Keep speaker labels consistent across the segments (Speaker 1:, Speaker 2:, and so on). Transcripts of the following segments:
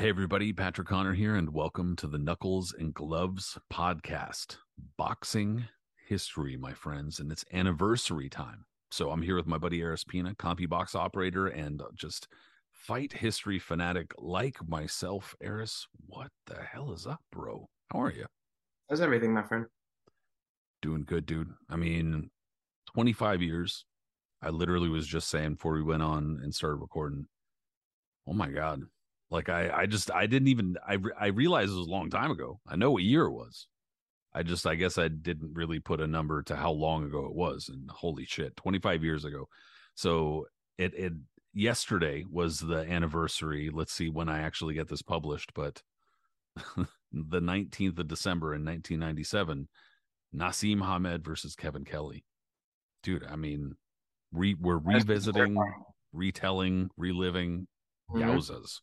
Speaker 1: Hey, everybody, Patrick Connor here, and welcome to the Knuckles and Gloves podcast. Boxing history, my friends, and it's anniversary time. So I'm here with my buddy Aris Pina, CompuBox operator, and uh, just fight history fanatic like myself. Aris, what the hell is up, bro? How are you?
Speaker 2: How's everything, my friend?
Speaker 1: Doing good, dude. I mean, 25 years. I literally was just saying before we went on and started recording. Oh my god, like I, I just, I didn't even, I, I realized it was a long time ago. I know what year it was. I just, I guess I didn't really put a number to how long ago it was. And holy shit, 25 years ago. So it, it, yesterday was the anniversary. Let's see when I actually get this published, but the 19th of December in 1997, Naseem Hamed versus Kevin Kelley. Dude, I mean, re, we're revisiting, retelling, reliving
Speaker 2: Mhm.
Speaker 1: Yowzas.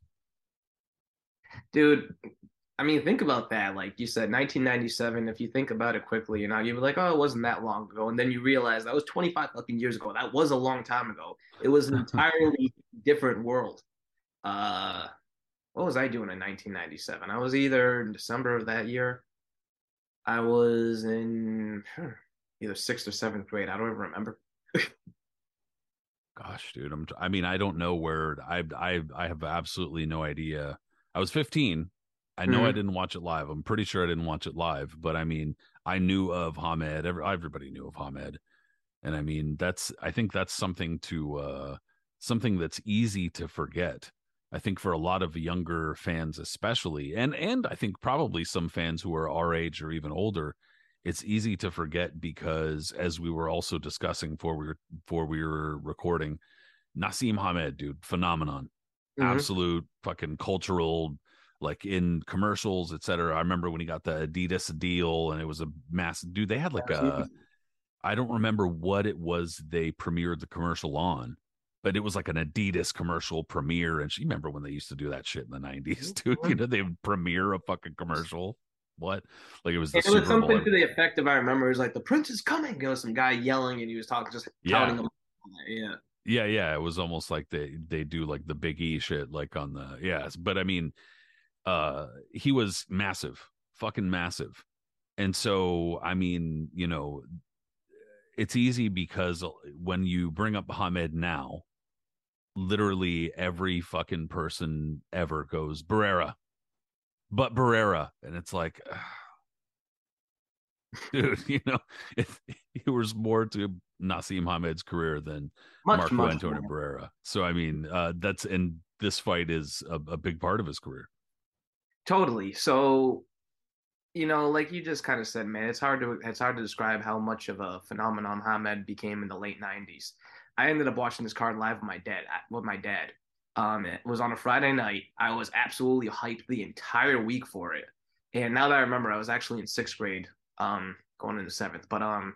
Speaker 2: Dude, I mean, think about that. Like you said, 1997, if you think about it quickly, you know, you'd be like, oh, it wasn't that long ago. And then you realize that was 25 fucking years ago. That was a long time ago. It was an entirely different world. Uh, what was I doing in 1997? I was either in December of that year. I was in either sixth or seventh grade. I don't even remember.
Speaker 1: Gosh, dude, I'm. I mean, I don't know where. I I I have absolutely no idea. I was 15. I know I
Speaker 2: Mhm.
Speaker 1: didn't watch it live. I'm pretty sure I didn't watch it live, but I mean, I knew of Hamed. Every, everybody knew of Hamed, and I mean, that's. I think that's something to uh something that's easy to forget. I think for a lot of younger fans, especially, and and I think probably some fans who are our age or even older, it's easy to forget because as we were also discussing before we were before we were recording, Naseem Hamed, dude, phenomenon,
Speaker 2: Mhm.
Speaker 1: absolute fucking cultural, like in commercials, etc. I remember when he got the Adidas deal, and it was a massive dude. They had like a, I don't remember what it was they premiered the commercial on. But it was like an Adidas commercial premiere, and she remember when they used to do that shit in the nineties, dude. You know, they would premiere a fucking commercial. What? Like it was the
Speaker 2: It was something to the effect of I remember it was like the prince is coming. You know, some guy yelling and he was talking just
Speaker 1: Yeah.
Speaker 2: them. Yeah.
Speaker 1: Yeah, yeah, it was almost like they they do like the Big E shit, like on the yes. But I mean, uh, he was massive, fucking massive, and so I mean, you know, it's easy because when you bring up Hamed now, literally every fucking person ever goes Barrera, but Barrera, and it's like. Dude, you know, it, it was more to Naseem Hamed's career than
Speaker 2: Much,
Speaker 1: Marco
Speaker 2: much
Speaker 1: Antonio
Speaker 2: more.
Speaker 1: Barrera. So I mean, uh, that's and this fight is a, a big part of his career.
Speaker 2: Totally. So, you know, like you just kind of said, man, it's hard to it's hard to describe how much of a phenomenon Hamed became in the late '90s. I ended up watching this card live with my dad. With my dad, um, it was on a Friday night. I was absolutely hyped the entire week for it. And now that I remember, I was actually in sixth grade, um, going into seventh. But um,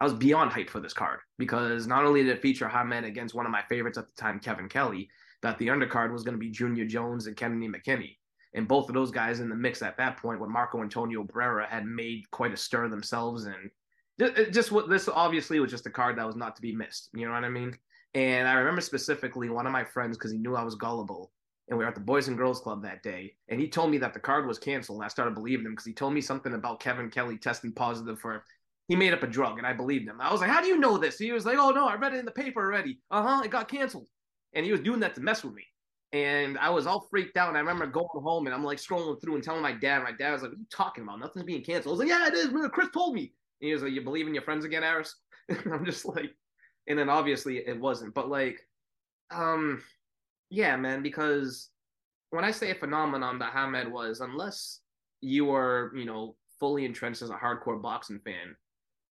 Speaker 2: I was beyond hyped for this card because not only did it feature Hamed against one of my favorites at the time, Kevin Kelley, that the undercard was going to be Junior Jones and Kennedy McKinney. And both of those guys in the mix at that point when Marco Antonio Barrera had made quite a stir themselves and just, just what this obviously was just a card that was not to be missed you know what i mean? And i remember specifically one of my friends because he knew i was gullible and we were at the boys and girls club that day and he told me that the card was canceled and i started believing him because he told me something about kevin kelley testing positive for he made up a drug and i believed him i was like how do you know this he was like oh no i read it in the paper already uh-huh it got canceled and he was doing that to mess with me and I was all freaked out. And I remember going home and I'm like scrolling through and telling my dad. My dad was like, "What are you talking about? Nothing's being canceled." I was like, "Yeah, it is. Chris told me." And he was like, "You believe in your friends again, Aris?" And I'm just like, and then obviously it wasn't. But like, um, yeah, man, because when I say a phenomenon that Hamed was, unless you were, you know, fully entrenched as a hardcore boxing fan,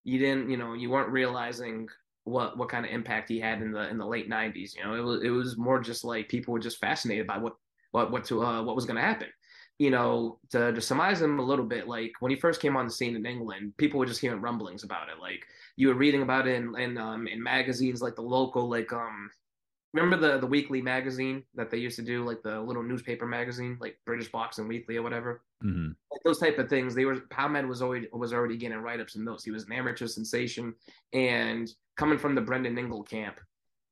Speaker 2: you didn't, you know, you weren't realizing what what kind of impact he had in the in the late '90s. You know, it was it was more just like people were just fascinated by what what what to uh, what was going to happen. You know, to, to surmise him a little bit, like when he first came on the scene in England, people were just hearing rumblings about it. Like you were reading about it in in, um, in magazines like the local, like um, remember the the weekly magazine that they used to do, like the little newspaper magazine, like British Boxing Weekly or whatever.
Speaker 1: Mm-hmm.
Speaker 2: Like those type of things. They were Hamed was always was already getting write ups in those. He was an amateur sensation, and coming from the Brendan Ingle camp,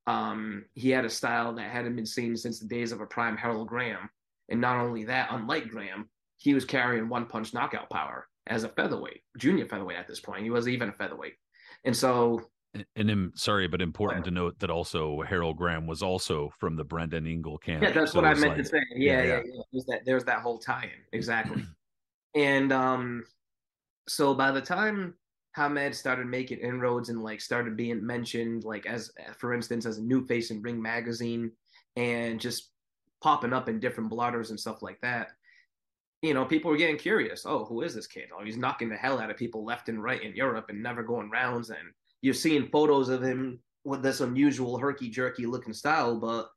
Speaker 2: um, he had a style that hadn't been seen since the days of a prime Herol Graham. And not only that, unlike Graham, he was carrying one punch knockout power as a featherweight, junior featherweight at this point. He wasn't even a featherweight. And so
Speaker 1: and, and sorry, but important to note that also Herol Graham was also from the Brendan Ingle camp.
Speaker 2: Yeah, that's so what I meant like, to say. Yeah, yeah, yeah. yeah. There's that there's that whole tie-in. Exactly. and um so by the time Hamed started making inroads and like started being mentioned, like as for instance, as a new face in Ring Magazine, and just popping up in different blotters and stuff like that. You know, people were getting curious. Oh, who is this kid? Oh, he's knocking the hell out of people left and right in Europe and never going rounds. And you're seeing photos of him with this unusual herky jerky looking style, but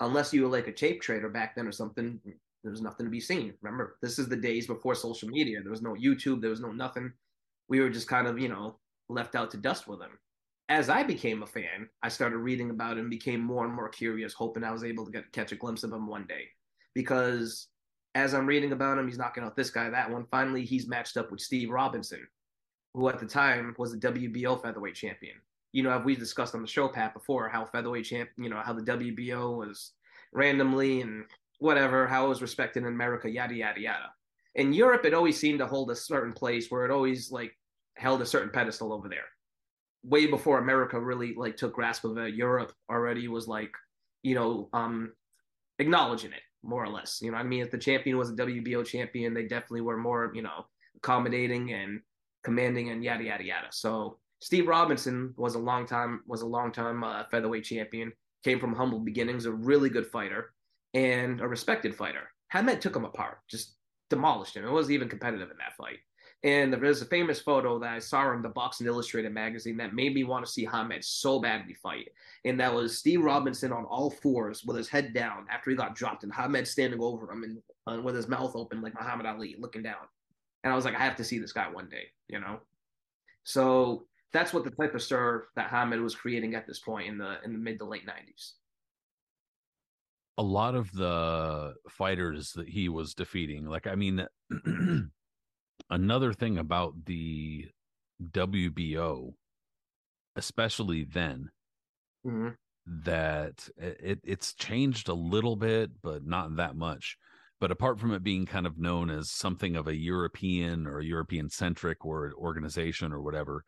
Speaker 2: unless you were like a tape trader back then or something, there was nothing to be seen. Remember, this is the days before social media. There was no YouTube. There was no nothing we were just kind of, you know, left out to dust with him. As I became a fan, I started reading about him, became more and more curious, hoping I was able to get catch a glimpse of him one day. Because as I'm reading about him, he's knocking out this guy, that one. Finally, he's matched up with Steve Robinson, who at the time was the WBO featherweight champion. You know, have we discussed on the show, Pat, before how featherweight champ, you know, how the WBO was randomly and whatever, how it was respected in America, yada yada yada. In Europe, it always seemed to hold a certain place where it always like held a certain pedestal over there. Way before America really like took grasp of it, Europe already was like, you know, um, acknowledging it more or less. You know, I mean, if the champion was a WBO champion, they definitely were more, you know, accommodating and commanding and yada yada yada. So Steve Robinson was a long time was a long time uh, featherweight champion. Came from humble beginnings, a really good fighter and a respected fighter. Hamed took him apart, just demolished him. It wasn't even competitive in that fight. And there's a famous photo that I saw in the Boxing Illustrated magazine that made me want to see Hamed so badly fight. And that was Steve Robinson on all fours with his head down after he got dropped, and Hamed standing over him and uh, with his mouth open like Muhammad Ali, looking down. And I was like, I have to see this guy one day, you know. So that's what the type of stir that Hamed was creating at this point in the in the mid to late '90s.
Speaker 1: A lot of the fighters that he was defeating, like I mean. another thing about the WBO, especially then, mm-hmm. that it it's changed a little bit, but not that much. But apart from it being kind of known as something of a European or European centric or organization or whatever,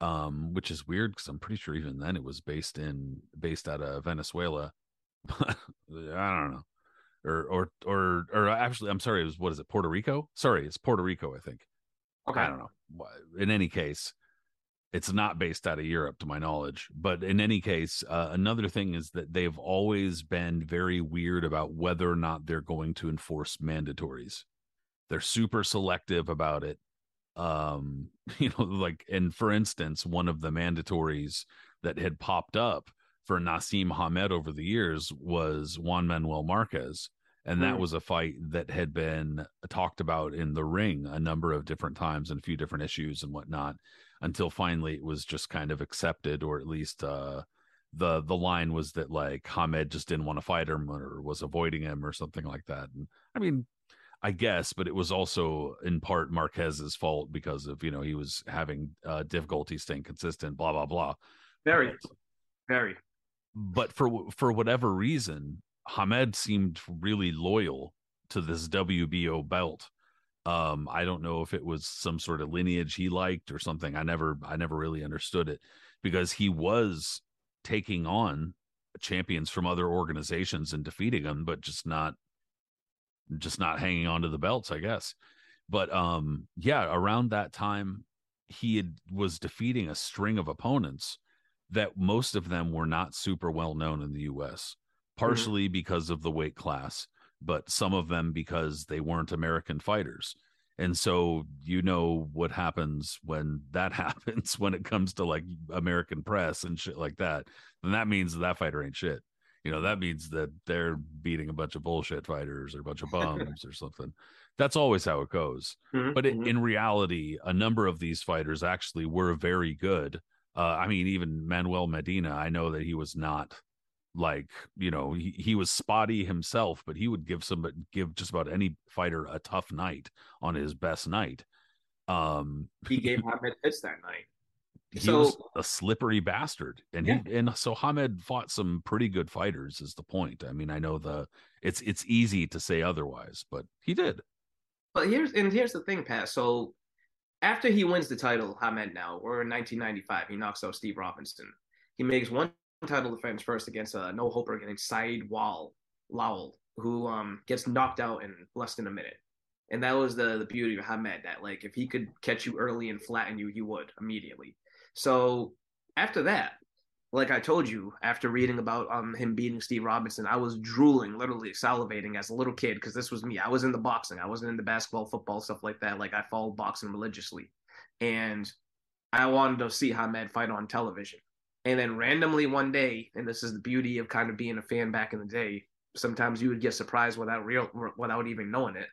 Speaker 1: um, which is weird because I'm pretty sure even then it was based in based out of Venezuela. I don't know or or or or actually, I'm sorry, it was what is it, Puerto Rico? Sorry, it's Puerto Rico, I think. Okay, I don't know. In any case, it's not based out of Europe, to my knowledge. But in any case, uh, another thing is that they've always been very weird about whether or not they're going to enforce mandatories. They're super selective about it. Um, you know, like, and for instance, one of the mandatories that had popped up for Naseem Hamed over the years was Juan Manuel Marquez. And that mm. was a fight that had been talked about in the ring a number of different times and a few different issues and whatnot until finally it was just kind of accepted, or at least uh, the the line was that like Hamed just didn't want to fight him or was avoiding him or something like that. And I mean, I guess, but it was also in part Marquez's fault because of you know he was having uh, difficulty staying consistent, blah blah blah.
Speaker 2: Very, very
Speaker 1: but for for whatever reason, Hamed seemed really loyal to this WBO belt. Um, I don't know if it was some sort of lineage he liked or something. I never I never really understood it because he was taking on champions from other organizations and defeating them, but just not just not hanging on to the belts, I guess. But um yeah, around that time he had, was defeating a string of opponents that most of them were not super well known in the US, mm-hmm. partially mm-hmm. because of the weight class, but some of them because they weren't American fighters. And so you know what happens when that happens when it comes to like American press and shit like that. Then that means that, that fighter ain't shit. You know, that means that they're beating a bunch of bullshit fighters or a bunch of bums or something. That's always how it goes.
Speaker 2: Mhm,
Speaker 1: But it,
Speaker 2: mhm.
Speaker 1: in reality, a number of these fighters actually were very good. Uh, I mean, even Manuel Medina, I know that he was not like you know he, he was spotty himself, but he would give some give just about any fighter a tough night on his best night. Um,
Speaker 2: he gave Ahmed fits that night.
Speaker 1: he
Speaker 2: So-
Speaker 1: was a slippery bastard, and he and so Hamed fought some pretty good fighters. Is the point? I mean, I know the it's it's easy to say otherwise, but he did.
Speaker 2: But here's and here's the thing, Pat. So after he wins the title, Hamed now, or in 1995, he knocks out Steve Robinson. He makes one title defense first against a no hoper against Saeed Wall Lowell, who um gets knocked out in less than a minute. And that was the the beauty of Hamed, that like if he could catch you early and flatten you, he would immediately. So after that, like I told you, after reading about um him beating Steve Robinson, I was drooling, literally salivating as a little kid because this was me. I was in the boxing. I wasn't into basketball, football, stuff like that. Like I followed boxing religiously, and I wanted to see Hamed fight on television. And then randomly one day, and this is the beauty of kind of being a fan back in the day. Sometimes you would get surprised without real without even knowing it.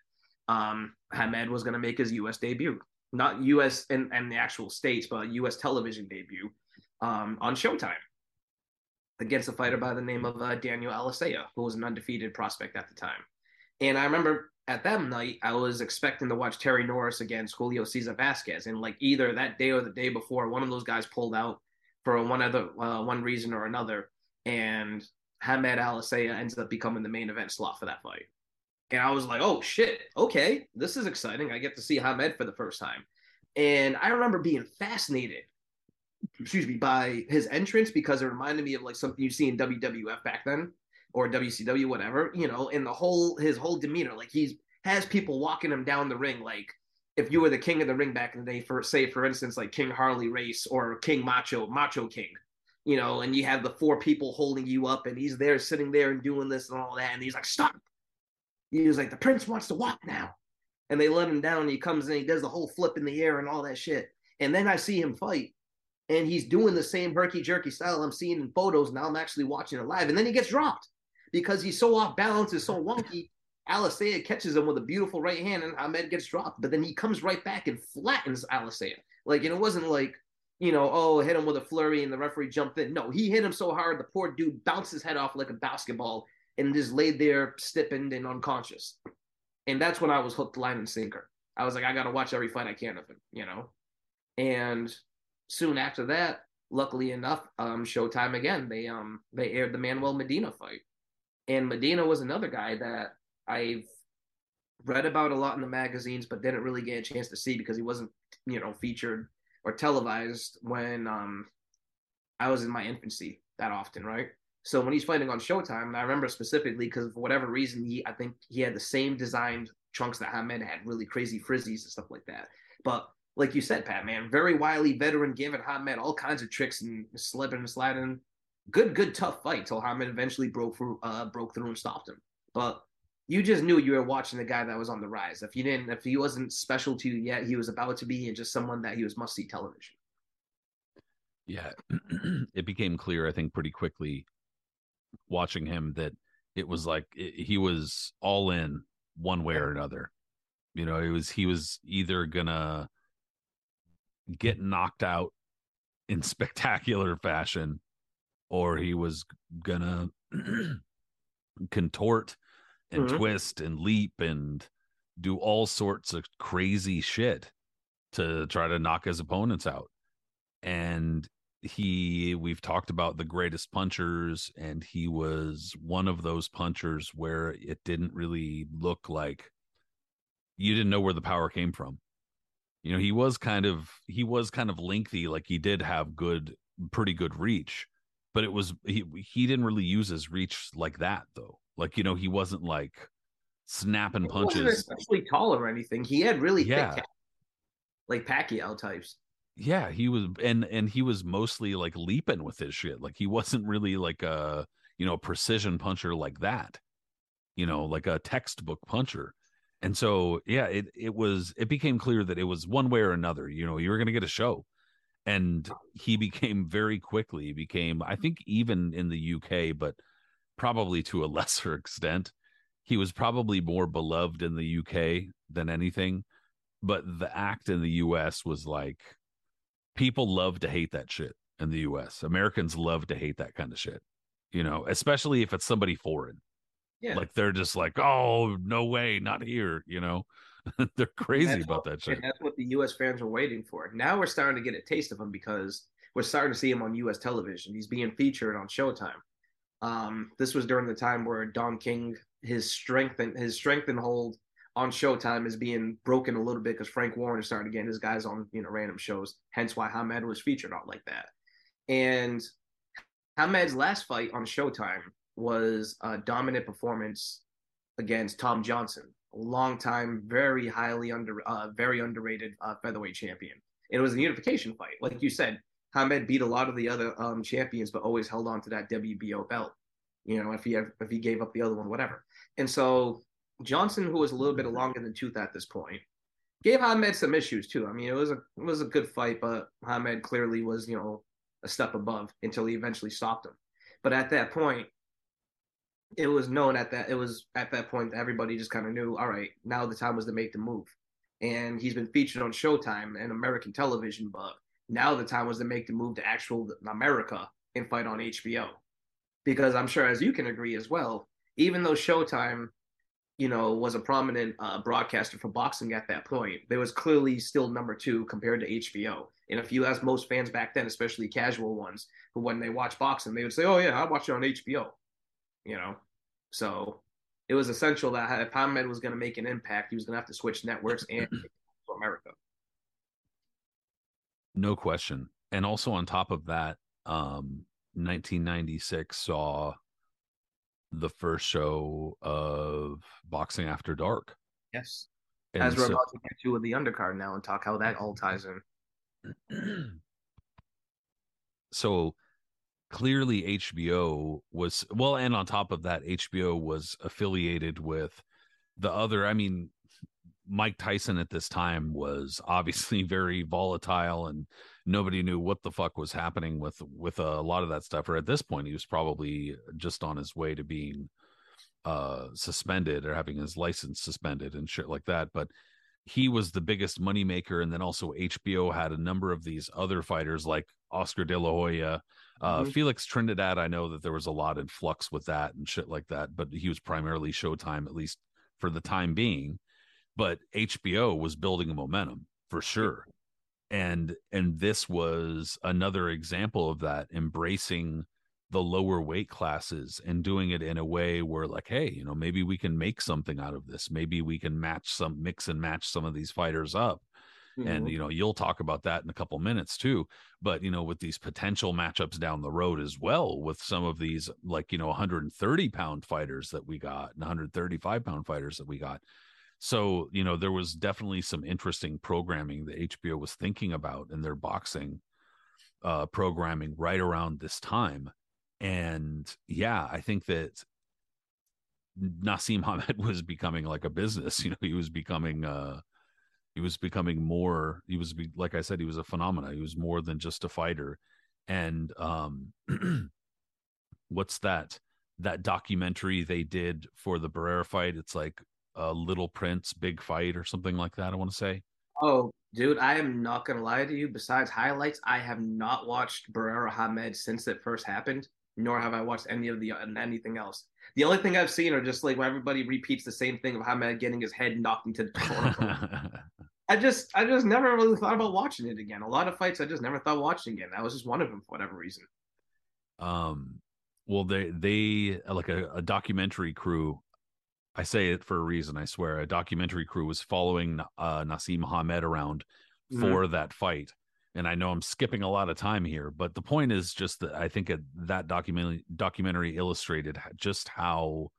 Speaker 2: Um, Hamed was going to make his U.S. debut, not U.S. and in the actual states, but U.S. television debut um, on Showtime against a fighter by the name of uh, Daniel Alicea, who was an undefeated prospect at the time. And I remember at that night, I was expecting to watch Terry Norris against Julio Cesar Vasquez, and like either that day or the day before, one of those guys pulled out for one other uh, one reason or another, and Hamed Alicea ends up becoming the main event slot for that fight. And I was like, oh shit, okay, this is exciting. I get to see Hamed for the first time. And I remember being fascinated excuse me, by his entrance because it reminded me of like something you see in WWF back then or WCW, whatever, you know, and the whole his whole demeanor, like he's has people walking him down the ring, like if you were the king of the ring back in the day, for say, for instance, like King Harley Race or King Macho, Macho King, you know, and you have the four people holding you up, and he's there sitting there and doing this and all that, and he's like, stop. He was like, the prince wants to walk now. And they let him down, and he comes in, he does the whole flip in the air and all that shit. And then I see him fight, and he's doing the same herky jerky style I'm seeing in photos. Now I'm actually watching it live, and then he gets dropped because he's so off balance and so wonky. Alicea catches him with a beautiful right hand, and Ahmed gets dropped. But then he comes right back and flattens Alicea. Like, and it wasn't like, you know, oh, hit him with a flurry and the referee jumped in. No, he hit him so hard, the poor dude bounced his head off like a basketball and just laid there stiffened and unconscious. And that's when I was hooked, line, and sinker. I was like, I got to watch every fight I can of him, you know? And soon after that, luckily enough, um, Showtime again, they um they aired the Manuel Medina fight. And Medina was another guy that I've read about a lot in the magazines, but didn't really get a chance to see because he wasn't, you know, featured or televised when um I was in my infancy that often, right? So when he's fighting on Showtime, I remember specifically because for whatever reason, he I think he had the same designed trunks that Hamed had, really crazy frizzies and stuff like that. But like you said, Pat, man, very wily veteran, giving Hamed all kinds of tricks and slipping and sliding. Good, good, tough fight till Hamed eventually broke through, uh, broke through and stopped him. But you just knew you were watching the guy that was on the rise. If you didn't, if he wasn't special to you yet, he was about to be, and just someone that he was must see television.
Speaker 1: yeah it became clear i think pretty quickly watching him that it was like it, he was all in one way or another you know it was he was either gonna get knocked out in spectacular fashion or he was gonna contort and
Speaker 2: Mhm.
Speaker 1: twist and leap and do all sorts of crazy shit to try to knock his opponents out. And he we've talked about the greatest punchers and he was one of those punchers where it didn't really look like you didn't know where the power came from. You know he was kind of he was kind of lengthy like he did have good pretty good reach but it was he he didn't really use his reach like that though like you know he wasn't like snapping
Speaker 2: He wasn't
Speaker 1: punches
Speaker 2: especially tall or anything. He had really
Speaker 1: Yeah.
Speaker 2: thick, like Pacquiao types.
Speaker 1: yeah he was and and he was mostly like leaping with his shit like he wasn't really like a you know precision puncher like that you know, like a textbook puncher. And so, yeah, it it was it became clear that it was one way or another. You know, you were going to get a show, and he became very quickly became I think even in the UK, but probably to a lesser extent, he was probably more beloved in the UK than anything. But the act in the US was like people love to hate that shit in the US. Americans love to hate that kind of shit, you know, especially if it's somebody foreign.
Speaker 2: Yeah.
Speaker 1: Like they're just like, oh, no way, not here, you know. they're crazy
Speaker 2: That's
Speaker 1: about
Speaker 2: what-
Speaker 1: that shit.
Speaker 2: That's what the U.S. fans are waiting for. Now we're starting to get a taste of him because we're starting to see him on U.S. television. He's being featured on Showtime. Um, this was during the time where Don King, his strength and his strength and hold on Showtime is being broken a little bit because Frank Warren is starting to get his guys on you know random shows. Hence why Hamed was featured on like that. And Hamed's last fight on Showtime was a dominant performance against Tom Johnson, a long time, very highly under, uh, very underrated uh, featherweight champion. It was a unification fight, like you said. Hamed beat a lot of the other um, champions, but always held on to that WBO belt. You know, if he if he gave up the other one, whatever. And so Johnson, who was a little bit longer than tooth at this point, gave Hamed some issues too. I mean, it was a it was a good fight, but Hamed clearly was you know a step above until he eventually stopped him. But at that point, it was known at that it was at that point that everybody just kind of knew. All right, now the time was to make the move, and he's been featured on Showtime and American television, but now the time was to make the move to actual America and fight on HBO. Because I'm sure, as you can agree as well, even though Showtime, you know, was a prominent uh, broadcaster for boxing at that point, there was clearly still number two compared to HBO. And if you ask most fans back then, especially casual ones, who when they watch boxing, they would say, "Oh yeah, I watch it on HBO." You know, so it was essential that if Hamed was going to make an impact, he was going to have to switch networks and to America.
Speaker 1: No question. And also on top of that, um, 1996 saw the first show of Boxing After Dark.
Speaker 2: Yes.
Speaker 1: And
Speaker 2: As we're
Speaker 1: so-
Speaker 2: about to get to with the undercard now and talk how that all ties in.
Speaker 1: so clearly HBO was well, and on top of that, HBO was affiliated with the other. I mean, Mike Tyson at this time was obviously very volatile, and nobody knew what the fuck was happening with with a lot of that stuff. Or at this point, he was probably just on his way to being uh suspended or having his license suspended and shit like that. But he was the biggest moneymaker, and then also HBO had a number of these other fighters like Oscar De La Hoya, uh,
Speaker 2: Mhm.
Speaker 1: Felix Trinidad. I know that there was a lot in flux with that and shit like that, but he was primarily Showtime at least for the time being. But HBO was building a momentum for sure, and and this was another example of that, embracing the lower weight classes and doing it in a way where like hey you know maybe we can make something out of this. Maybe we can match some mix and match some of these fighters up. And
Speaker 2: Mhm.
Speaker 1: you know you'll talk about that in a couple minutes too. But you know with these potential matchups down the road as well with some of these like you know 130 pound fighters that we got and 135 pound fighters that we got so you know there was definitely some interesting programming that hbo was thinking about in their boxing uh programming right around this time. And yeah i think that Naseem Hamed was becoming like a business you know he was becoming uh he was becoming more he was like i said he was a phenomena he was more than just a fighter. And um what's that that documentary they did for the Barrera fight? It's like a little prince big fight or something like that i want to say
Speaker 2: Oh, dude, I am not gonna lie to you. Besides highlights, I have not watched Barrera Hamed since it first happened, nor have I watched any of the anything else. The only thing I've seen are just like when everybody repeats the same thing of Hamed getting his head knocked into the corner. I just, I just never really thought about watching it again. A lot of fights I just never thought watching again. That was just one of them for whatever reason.
Speaker 1: um well they they like a, a documentary crew i say it for a reason i swear. A documentary crew was following uh naseem hamed around
Speaker 2: Mhm.
Speaker 1: for that fight and i know i'm skipping a lot of time here but the point is just that i think it, that documentary documentary illustrated just how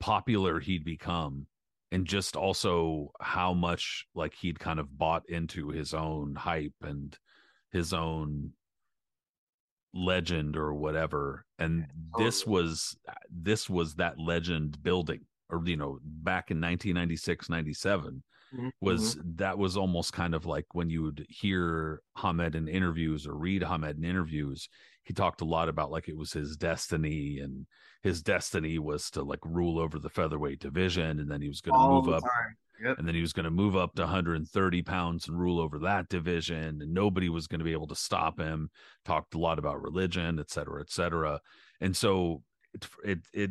Speaker 1: popular he'd become and just also how much like he'd kind of bought into his own hype and his own legend or whatever and this was this was that legend building or you know, back in 1996, 97
Speaker 2: Mhm,
Speaker 1: was that was almost kind of like when you would hear Hamed in interviews or read Hamed in interviews, he talked a lot about like it was his destiny and his destiny was to like rule over the featherweight division and then he was going to move up.
Speaker 2: Yep.
Speaker 1: and then he was going to move up to 130 pounds and rule over that division and nobody was going to be able to stop him talked a lot about religion et cetera et cetera and so it it it,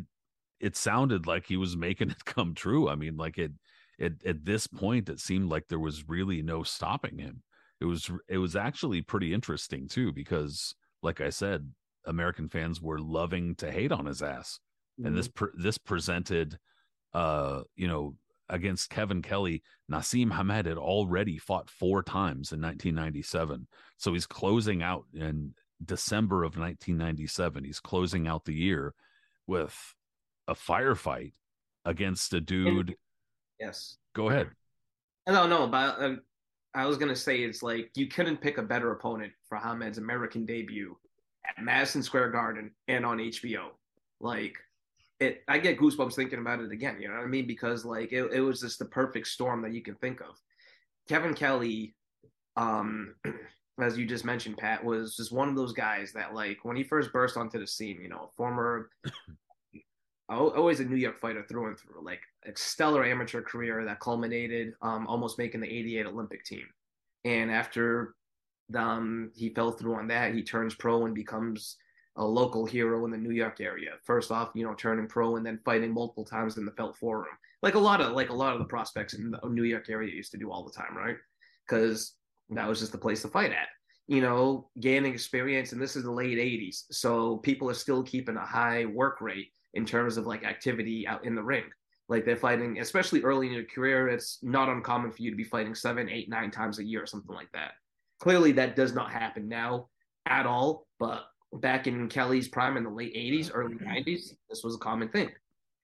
Speaker 1: it sounded like he was making it come true i mean like it it at this point it seemed like there was really no stopping him it was it was actually pretty interesting too because like i said american fans were loving to hate on his ass and this pre- this presented uh you know against Kevin Kelley, Naseem Hamed had already fought four times in 1997. So he's closing out in December of 1997. He's closing out the year with a firefight against a dude.
Speaker 2: yes.
Speaker 1: Go ahead.
Speaker 2: No, no, but uh, I was gonna say it's like you couldn't pick a better opponent for Hamed's American debut at Madison Square Garden and on HBO. Like it, I get goosebumps thinking about it again. You know what I mean? Because like it, it was just the perfect storm that you can think of. Kevin Kelley, um, as you just mentioned, Pat, was just one of those guys that like when he first burst onto the scene, you know, former always a New York fighter through and through, like a stellar amateur career that culminated um, almost making the 88 Olympic team. And after um, he fell through on that, he turns pro and becomes a local hero in the New York area. First off, you know, turning pro and then fighting multiple times in the Felt Forum, like a lot of like a lot of the prospects in the New York area used to do all the time, right? Because that was just the place to fight at. You know, gaining experience, and this is the late '80s, so people are still keeping a high work rate in terms of like activity out in the ring. Like they're fighting, especially early in your career, it's not uncommon for you to be fighting seven, eight, nine times a year or something like that. Clearly, that does not happen now at all. But back in Kelley's prime in the late 80s, early mm-hmm. 90s, this was a common thing.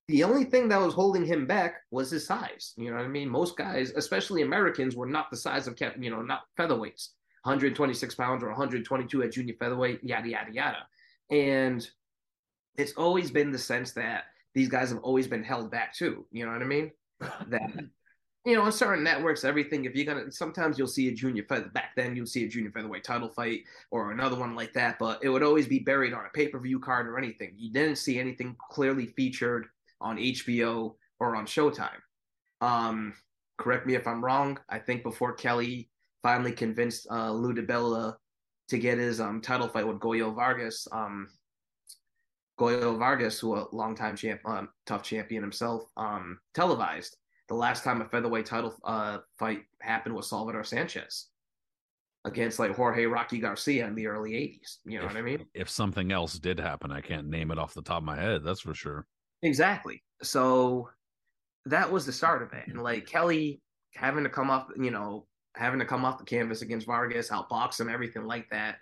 Speaker 2: The only thing that was holding him back was his size. You know what I mean? Most guys, especially Americans, were not the size of, you know, not featherweights, 126 pounds or 122 at junior featherweight, yada, yada, yada. And it's always been the sense that these guys have always been held back too. You know what I mean? That you know, on certain networks, everything. If you're gonna, sometimes you'll see a junior feather. Back then, you'll see a junior featherweight title fight or another one like that, but it would always be buried on a pay per view card or anything. You didn't see anything clearly featured on HBO or on Showtime. Um, correct me if I'm wrong. I think before Kelley finally convinced uh, Lou DiBella to get his um title fight with Goyo Vargas, um, Goyo Vargas, who a longtime champ, um, tough champion himself, um, televised. The last time a featherweight title uh, fight happened was Salvador Sanchez against like Jorge Rocky Garcia in the early '80s. You know
Speaker 1: if,
Speaker 2: what I mean?
Speaker 1: If something else did happen, I can't name it off the top of my head. That's for sure.
Speaker 2: Exactly. So that was the start of it, and like Kelley having to come off, you know, having to come off the canvas against Vargas, outbox him, everything like that.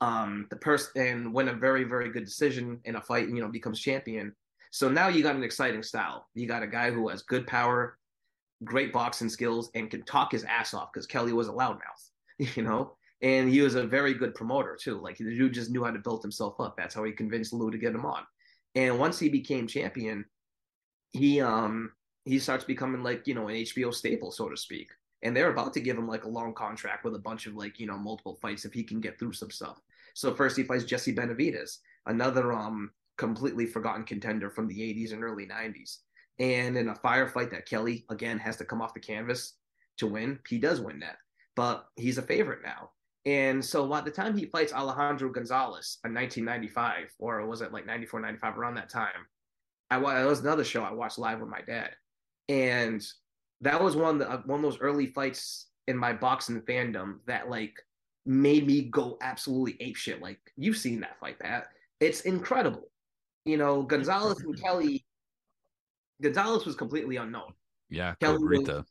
Speaker 2: Um, the person and win a very, very good decision in a fight, and you know, becomes champion. So now you got an exciting style. You got a guy who has good power, great boxing skills, and can talk his ass off because Kelley was a loudmouth, you know, and he was a very good promoter too. Like the dude just knew how to build himself up. That's how he convinced Lou to get him on. And once he became champion, he um he starts becoming like you know an HBO staple, so to speak. And they're about to give him like a long contract with a bunch of like you know multiple fights if he can get through some stuff. So first he fights Jesse Benavides, another um completely forgotten contender from the 80s and early 90s. And in a firefight that Kelley again has to come off the canvas to win, he does win that. But he's a favorite now. And so by the time he fights Alejandro Gonzalez in 1995, or was it like 94, 95, around that time, I was another show I watched live with my dad, and that was one the, one of those early fights in my boxing fandom that like made me go absolutely ape shit. Like you've seen that fight, Pat. It's incredible. You know, Gonzalez and Kelley. Gonzalez was completely unknown.
Speaker 1: Yeah,
Speaker 2: Kelley
Speaker 1: Cobrita.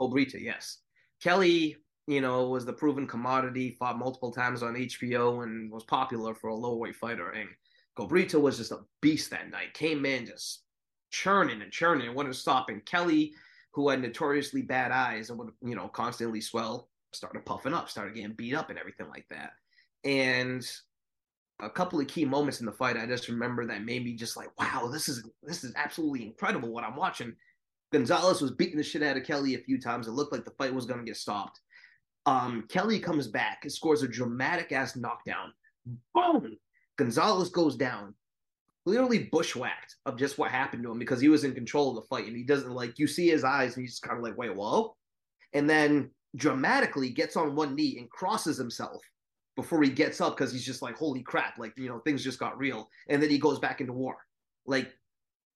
Speaker 2: Obrita, yes. Kelley, you know, was the proven commodity, fought multiple times on HBO and was popular for a lower weight fighter. And Cobrita was just a beast that night. Came in just churning and churning and wouldn't stop. And Kelley, who had notoriously bad eyes and would, you know, constantly swell, started puffing up, started getting beat up and everything like that. And a couple of key moments in the fight I just remember that made me just like, wow, this is this is absolutely incredible what I'm watching. Gonzalez was beating the shit out of Kelley a few times. It looked like the fight was going to get stopped. Um, Kelley comes back and scores a dramatic ass knockdown. Boom! Gonzalez goes down, clearly bushwhacked of just what happened to him because he was in control of the fight and he doesn't like you see his eyes and he's kind of like, wait, whoa. And then dramatically gets on one knee and crosses himself before he gets up because he's just like, holy crap, like, you know, things just got real. And then he goes back into war. Like,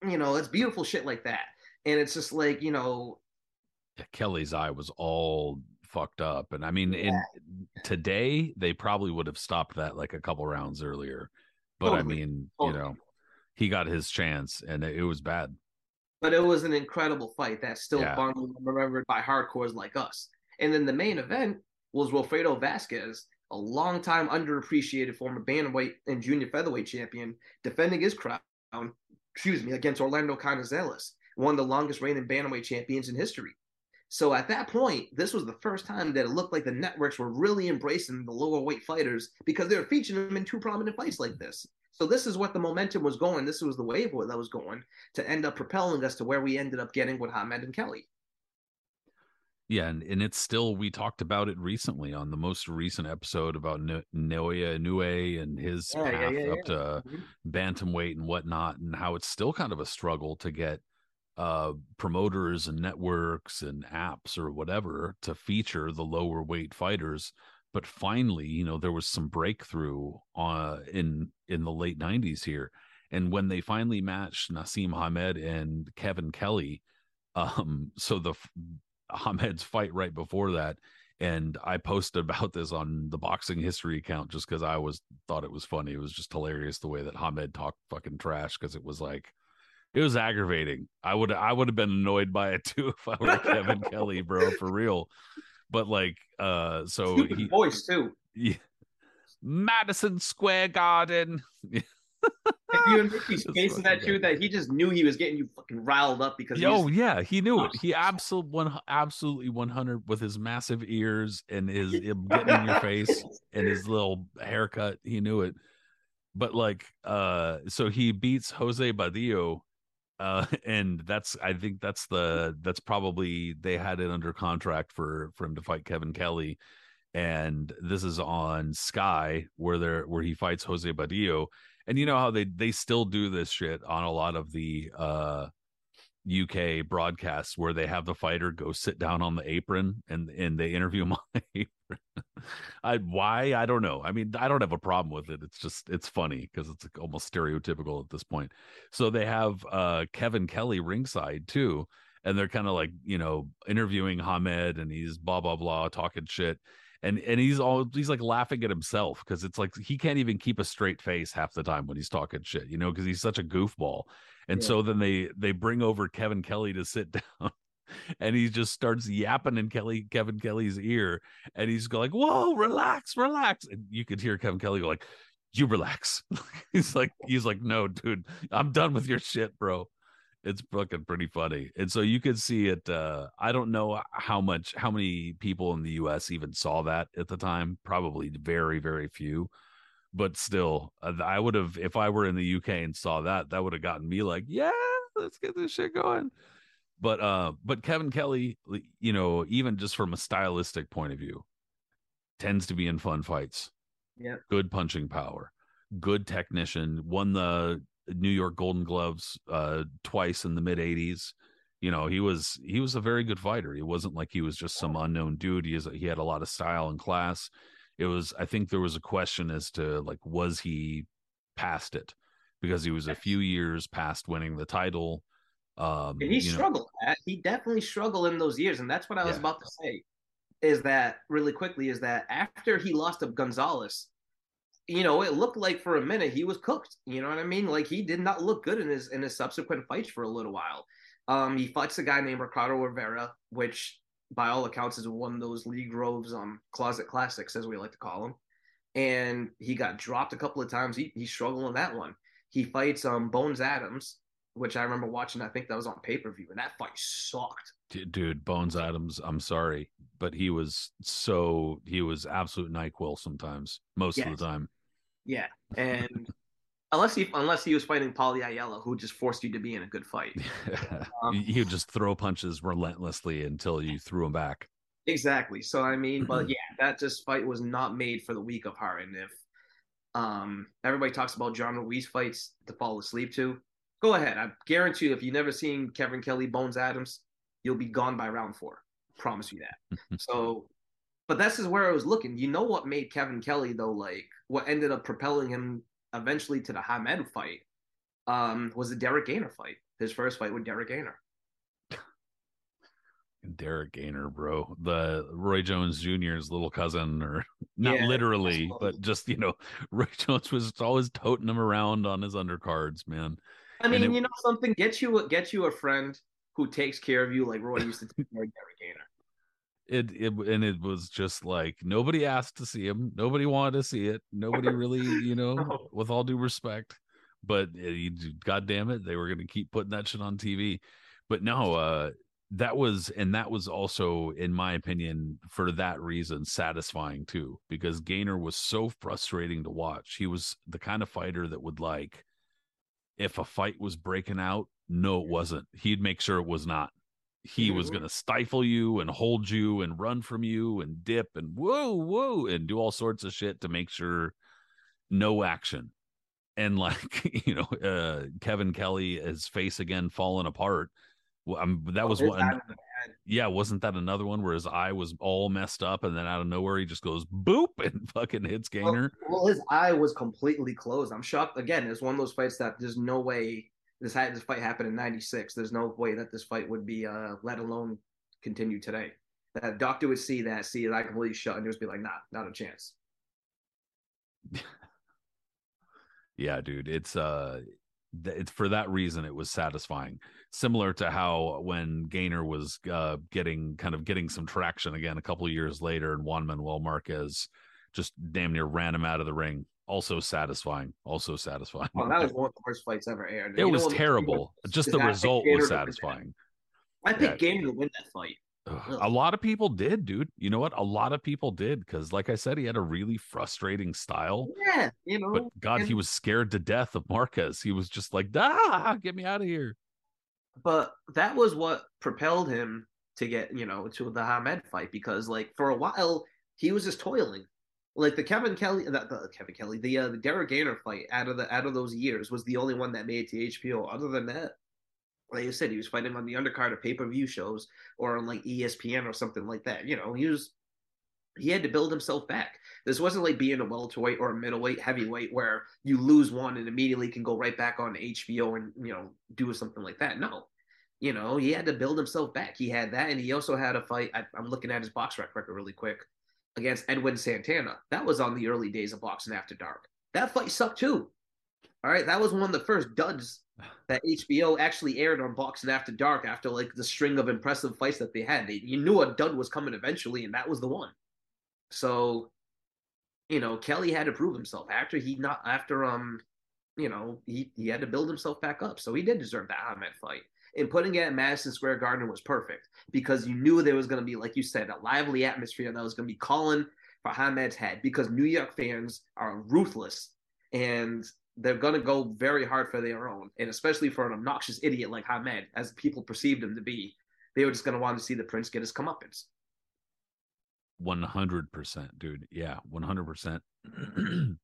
Speaker 2: you know, it's beautiful shit like that. And it's just like, you know,
Speaker 1: yeah, Kelley's eye was all fucked up. And I mean, yeah. in today, they probably would have stopped that like a couple rounds earlier. But totally. I mean, totally. you know, he got his chance and it, was bad.
Speaker 2: But it was an incredible fight that's still yeah. fondly remembered by hardcores like us. And then the main event was Wilfredo Vasquez a long-time underappreciated former bantamweight and junior featherweight champion, defending his crown, excuse me, against Orlando Canizales, one of the longest reigning bantamweight champions in history. So at that point, this was the first time that it looked like the networks were really embracing the lower weight fighters because they were featuring them in two prominent fights like this. So this is what the momentum was going. This was the wave that was going to end up propelling us to where we ended up getting with Hamed and Kelley.
Speaker 1: Yeah, and, and it's still we talked about it recently on the most recent episode about Naoya Inoue and his yeah, path yeah, yeah, up to mm-hmm. bantamweight and whatnot, and how it's still kind of a struggle to get uh promoters and networks and apps or whatever to feature the lower weight fighters but finally you know there was some breakthrough uh in in the late 90s here and when they finally matched Naseem Hamed and Kevin Kelley um so the Hamed's fight right before that. And I posted about this on the boxing history account just because I was thought it was funny. It was just hilarious the way that Hamed talked fucking trash because it was like it was aggravating. I would I would have been annoyed by it too if I were Kevin Kelley, bro, for real. But like, uh, so
Speaker 2: Stupid he voice too.
Speaker 1: Yeah, Madison Square Garden.
Speaker 2: you and Ricky's facing that too that he just knew he was getting you fucking riled up because
Speaker 1: oh yeah he knew it. he absolutely one absolutely 100 with his massive ears and his getting in your face and his little haircut. He knew it. But like uh so he beats Jose Badillo uh and that's I think that's the that's probably they had it under contract for for him to fight Kevin Kelley. And this is on Sky where they're where he fights Jose Badillo and you know how they they still do this shit on a lot of the uh UK broadcasts where they have the fighter go sit down on the apron and and they interview the apron. I why I don't know. I mean, I don't have a problem with it. It's just it's funny because it's almost stereotypical at this point. So they have uh Kevin Kelley ringside too, and they're kind of like you know interviewing Hamed and he's blah blah blah talking shit, and and he's all he's like laughing at himself because it's like he can't even keep a straight face half the time when he's talking shit, you know, because he's such a goofball. And yeah. so then they they bring over Kevin Kelley to sit down. And he just starts yapping in Kelley Kevin Kelley's ear, and he's like, "Whoa, relax, relax!" And you could hear Kevin Kelly go like, "You relax." he's like, he's like, "No, dude, I'm done with your shit, bro." It's fucking pretty funny and so you could see it uh i don't know how much how many people in the us even saw that at the time probably very very few but still uh, i would have if i were in the uk and saw that that would have gotten me like yeah let's get this shit going. But uh but kevin kelley you know even just from a stylistic point of view tends to be in fun fights.
Speaker 2: Yeah
Speaker 1: good punching power good technician won the New York Golden Gloves uh, twice in the mid '80s. You know, he was he was a very good fighter. He wasn't like he was just some unknown dude. He is, he had a lot of style and class. It was I think there was a question as to like was he past it because he was a few years past winning the title. Um,
Speaker 2: and he struggled. Know. He definitely struggled in those years, and that's what I was yeah. about to say. Is that really quickly? Is that after he lost to Gonzalez, you know, it looked like for a minute he was cooked. You know what I mean? Like he did not look good in his in his subsequent fights for a little while. Um, he fights a guy named Ricardo Rivera, which by all accounts is one of those Lee Groves um closet classics, as we like to call him. And he got dropped a couple of times. He he struggled in that one. He fights um Bones Adams, which I remember watching. I think that was on pay per view, and that fight sucked.
Speaker 1: Dude, Bones Adams, I'm sorry, but he was so he was absolute Nyquil sometimes, most yes. of the time.
Speaker 2: Yeah, and unless he unless he was fighting Paulie Ayala, who just forced you to be in a good fight. Um,
Speaker 1: he would just throw punches relentlessly until you threw him back.
Speaker 2: Exactly. So I mean, but yeah, that just fight was not made for the weak of heart. And if um everybody talks about John Ruiz fights to fall asleep to, go ahead. I guarantee you, if you've never seen Kevin Kelley Bones Adams, you'll be gone by round four. Promise you that. so, but this is where I was looking. You know what made Kevin Kelley though? Like what ended up propelling him eventually to the Hamed fight um was the Derrick Gainer fight. His first fight with Derrick Gainer.
Speaker 1: Derrick Gainer, bro, the Roy Jones Jr.'s little cousin, or not
Speaker 2: Yeah,
Speaker 1: literally, but just you know, Roy Jones was always toting him around on his undercards, man.
Speaker 2: I mean,
Speaker 1: it-
Speaker 2: you know something. gets you a get you a friend who takes care of you like Roy used to take care of Derrick Gainer.
Speaker 1: It it and it was just like nobody asked to see him, nobody wanted to see it, nobody really, you know,
Speaker 2: No.
Speaker 1: with all due respect, but uh, you, God damn it, they were going to keep putting that shit on TV. But no, uh, that was and that was also, in my opinion, for that reason, satisfying too, because Gainer was so frustrating to watch. He was the kind of fighter that would like, if a fight was breaking out, no, it wasn't. He'd make sure it was not. He was
Speaker 2: Mhm.
Speaker 1: going to stifle you and hold you and run from you and dip and whoa, whoa, and do all sorts of shit to make sure no action. And like, you know, uh, Kevin Kelley, his face again falling apart. Well, um, that was one.
Speaker 2: eye was bad.
Speaker 1: Yeah, wasn't that another one where his eye was all messed up and then out of nowhere he just goes boop and fucking hits Gainer?
Speaker 2: Well, his eye was completely closed. I'm shocked. Again, it's one of those fights that there's no way this had this fight happened in '96. There's no way that this fight would be, uh, let alone continue today. That doctor would see that, see that completely shut, and just be like, "Nah, not a chance."
Speaker 1: Yeah, dude, it's uh it's for that reason it was satisfying. Similar to how when Gainer was uh getting kind of getting some traction again a couple years later and Juan Manuel Marquez just damn near ran him out of the ring. Also satisfying. Also satisfying.
Speaker 2: Well, that was one of the worst fights ever aired.
Speaker 1: it was
Speaker 2: what makes me
Speaker 1: terrible.
Speaker 2: worse
Speaker 1: Just the result was
Speaker 2: to win that.
Speaker 1: satisfying.
Speaker 2: I picked
Speaker 1: Yeah.
Speaker 2: Gainer to win that fight.
Speaker 1: A lot of people did, dude. You know what? A lot of people did because, like I said, he had a really frustrating style.
Speaker 2: Yeah, you know.
Speaker 1: But God, he was scared to death of Marquez. He was just like, ah, get me out of here.
Speaker 2: but that was what propelled him to get you know to the Hamed fight because like for a while he was just toiling like the Kevin Kelley the, the Kevin Kelley the uh, the Derrick Gainer fight out of the out of those years was the only one that made it to HBO other than that like you said he was fighting on the undercard of pay-per-view shows or on like ESPN or something like that you know he was he had to build himself back. This wasn't like being a welterweight or a middleweight, heavyweight, where you lose one and immediately can go right back on HBO and you know do something like that. No, you know he had to build himself back. He had that, and he also had a fight. I, I'm looking at his BoxRec record really quick against Edwin Santana. That was on the early days of boxing after dark. That fight sucked too. All right, that was one of the first duds that HBO actually aired on Boxing After Dark after like the string of impressive fights that they had. They, you knew a dud was coming eventually, and that was the one. So, you know, Kelley had to prove himself after he not after um, you know, he he had to build himself back up. So he did deserve that Hamed fight. And putting it at Madison Square Garden was perfect because you knew there was going to be, like you said, a lively atmosphere that was going to be calling for Hamed's head because New York fans are ruthless and they're going to go very hard for their own. And especially for an obnoxious idiot like Hamed, as people perceived him to be, they were just going to want to see the prince get his comeuppance.
Speaker 1: One hundred percent, dude. Yeah, one hundred percent.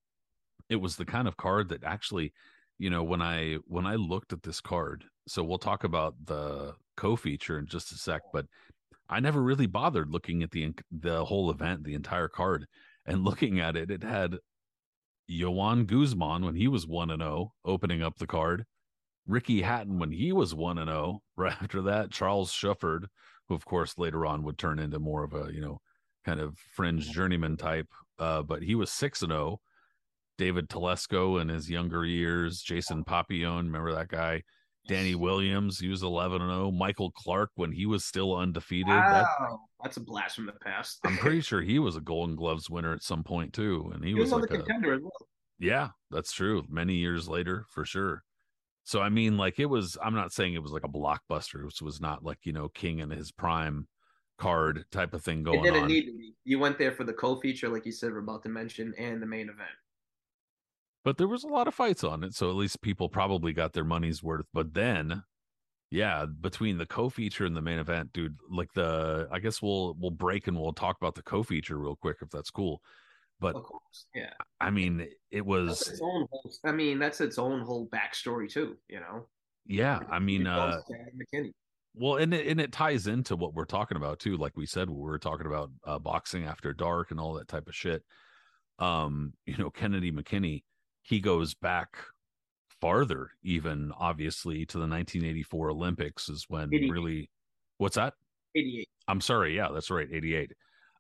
Speaker 1: It was the kind of card that actually, you know, when I when I looked at this card. So we'll talk about the co-feature in just a sec, but I never really bothered looking at the the whole event, the entire card, and looking at it. It had Joan Guzman when he was one and zero, opening up the card. Ricky Hatton when he was one and zero. Right after that, Charles Shufford, who of course later on would turn into more of a you know kind of fringe journeyman type. Uh, but he was six and zero. David Telesco in his younger years, Jason Papillion, remember that guy? Danny Williams, he was eleven and zero. Michael Clark when he was still undefeated. That,
Speaker 2: Wow, that's a blast from the past.
Speaker 1: I'm pretty sure he was a Golden Gloves winner at some point too, and he,
Speaker 2: he
Speaker 1: was,
Speaker 2: was on
Speaker 1: like
Speaker 2: the
Speaker 1: a
Speaker 2: contender as well.
Speaker 1: yeah, that's true. Many years later, for sure. So I mean, like it was. I'm not saying it was like a blockbuster. which was not like you know King in his prime card type of thing
Speaker 2: It
Speaker 1: going
Speaker 2: didn't
Speaker 1: on.
Speaker 2: need to be. You went there for the co-feature, like you said, we're about to mention, and the main event.
Speaker 1: But there was a lot of fights on it, so at least people probably got their money's worth. But then, yeah, between the co-feature and the main event, dude, like the I guess we'll we'll break and we'll talk about the co-feature real quick if that's cool. But
Speaker 2: yeah.
Speaker 1: I mean, it
Speaker 2: That's
Speaker 1: was
Speaker 2: its own whole, I mean, that's its own whole backstory too. You know.
Speaker 1: yeah. I mean, uh,
Speaker 2: McKinney.
Speaker 1: well, and it, and it ties into what we're talking about too. Like we said, we were talking about uh, boxing after dark and all that type of shit. Um, you know, Kennedy McKinney, he goes back farther, even obviously to the 1984 Olympics is when
Speaker 2: 88.
Speaker 1: really, what's that?
Speaker 2: 88.
Speaker 1: I'm sorry, yeah, that's right, 88.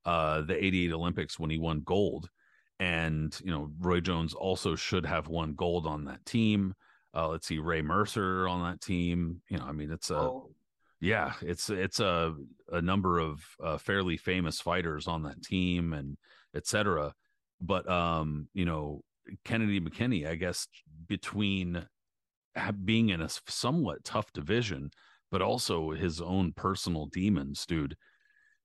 Speaker 1: Uh, the 88 Olympics when he won gold, and you know, Roy Jones also should have won gold on that team. Uh, let's see, Ray Mercer on that team. You know, I mean, it's a
Speaker 2: Oh,
Speaker 1: yeah, it's it's a a number of uh, fairly famous fighters on that team and etc. But um, you know, Kennedy McKinney, I guess between being in a somewhat tough division, but also his own personal demons, dude.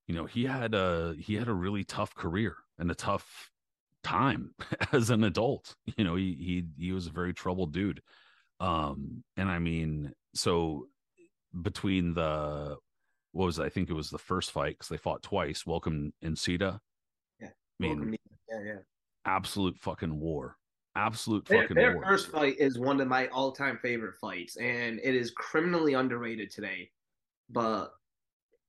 Speaker 1: You know, he had a he had a really tough career and a tough time as an adult. You know, he he he was a very troubled dude. Um, and I mean, so between the what was it? I think it was the first fight because they fought twice. Welcome Ncita.
Speaker 2: Yeah,
Speaker 1: I mean,
Speaker 2: welcome yeah, yeah.
Speaker 1: Absolute fucking war. Absolute
Speaker 2: Their,
Speaker 1: fucking
Speaker 2: their
Speaker 1: war.
Speaker 2: first fight is one of my all-time favorite fights, and it is criminally underrated today. But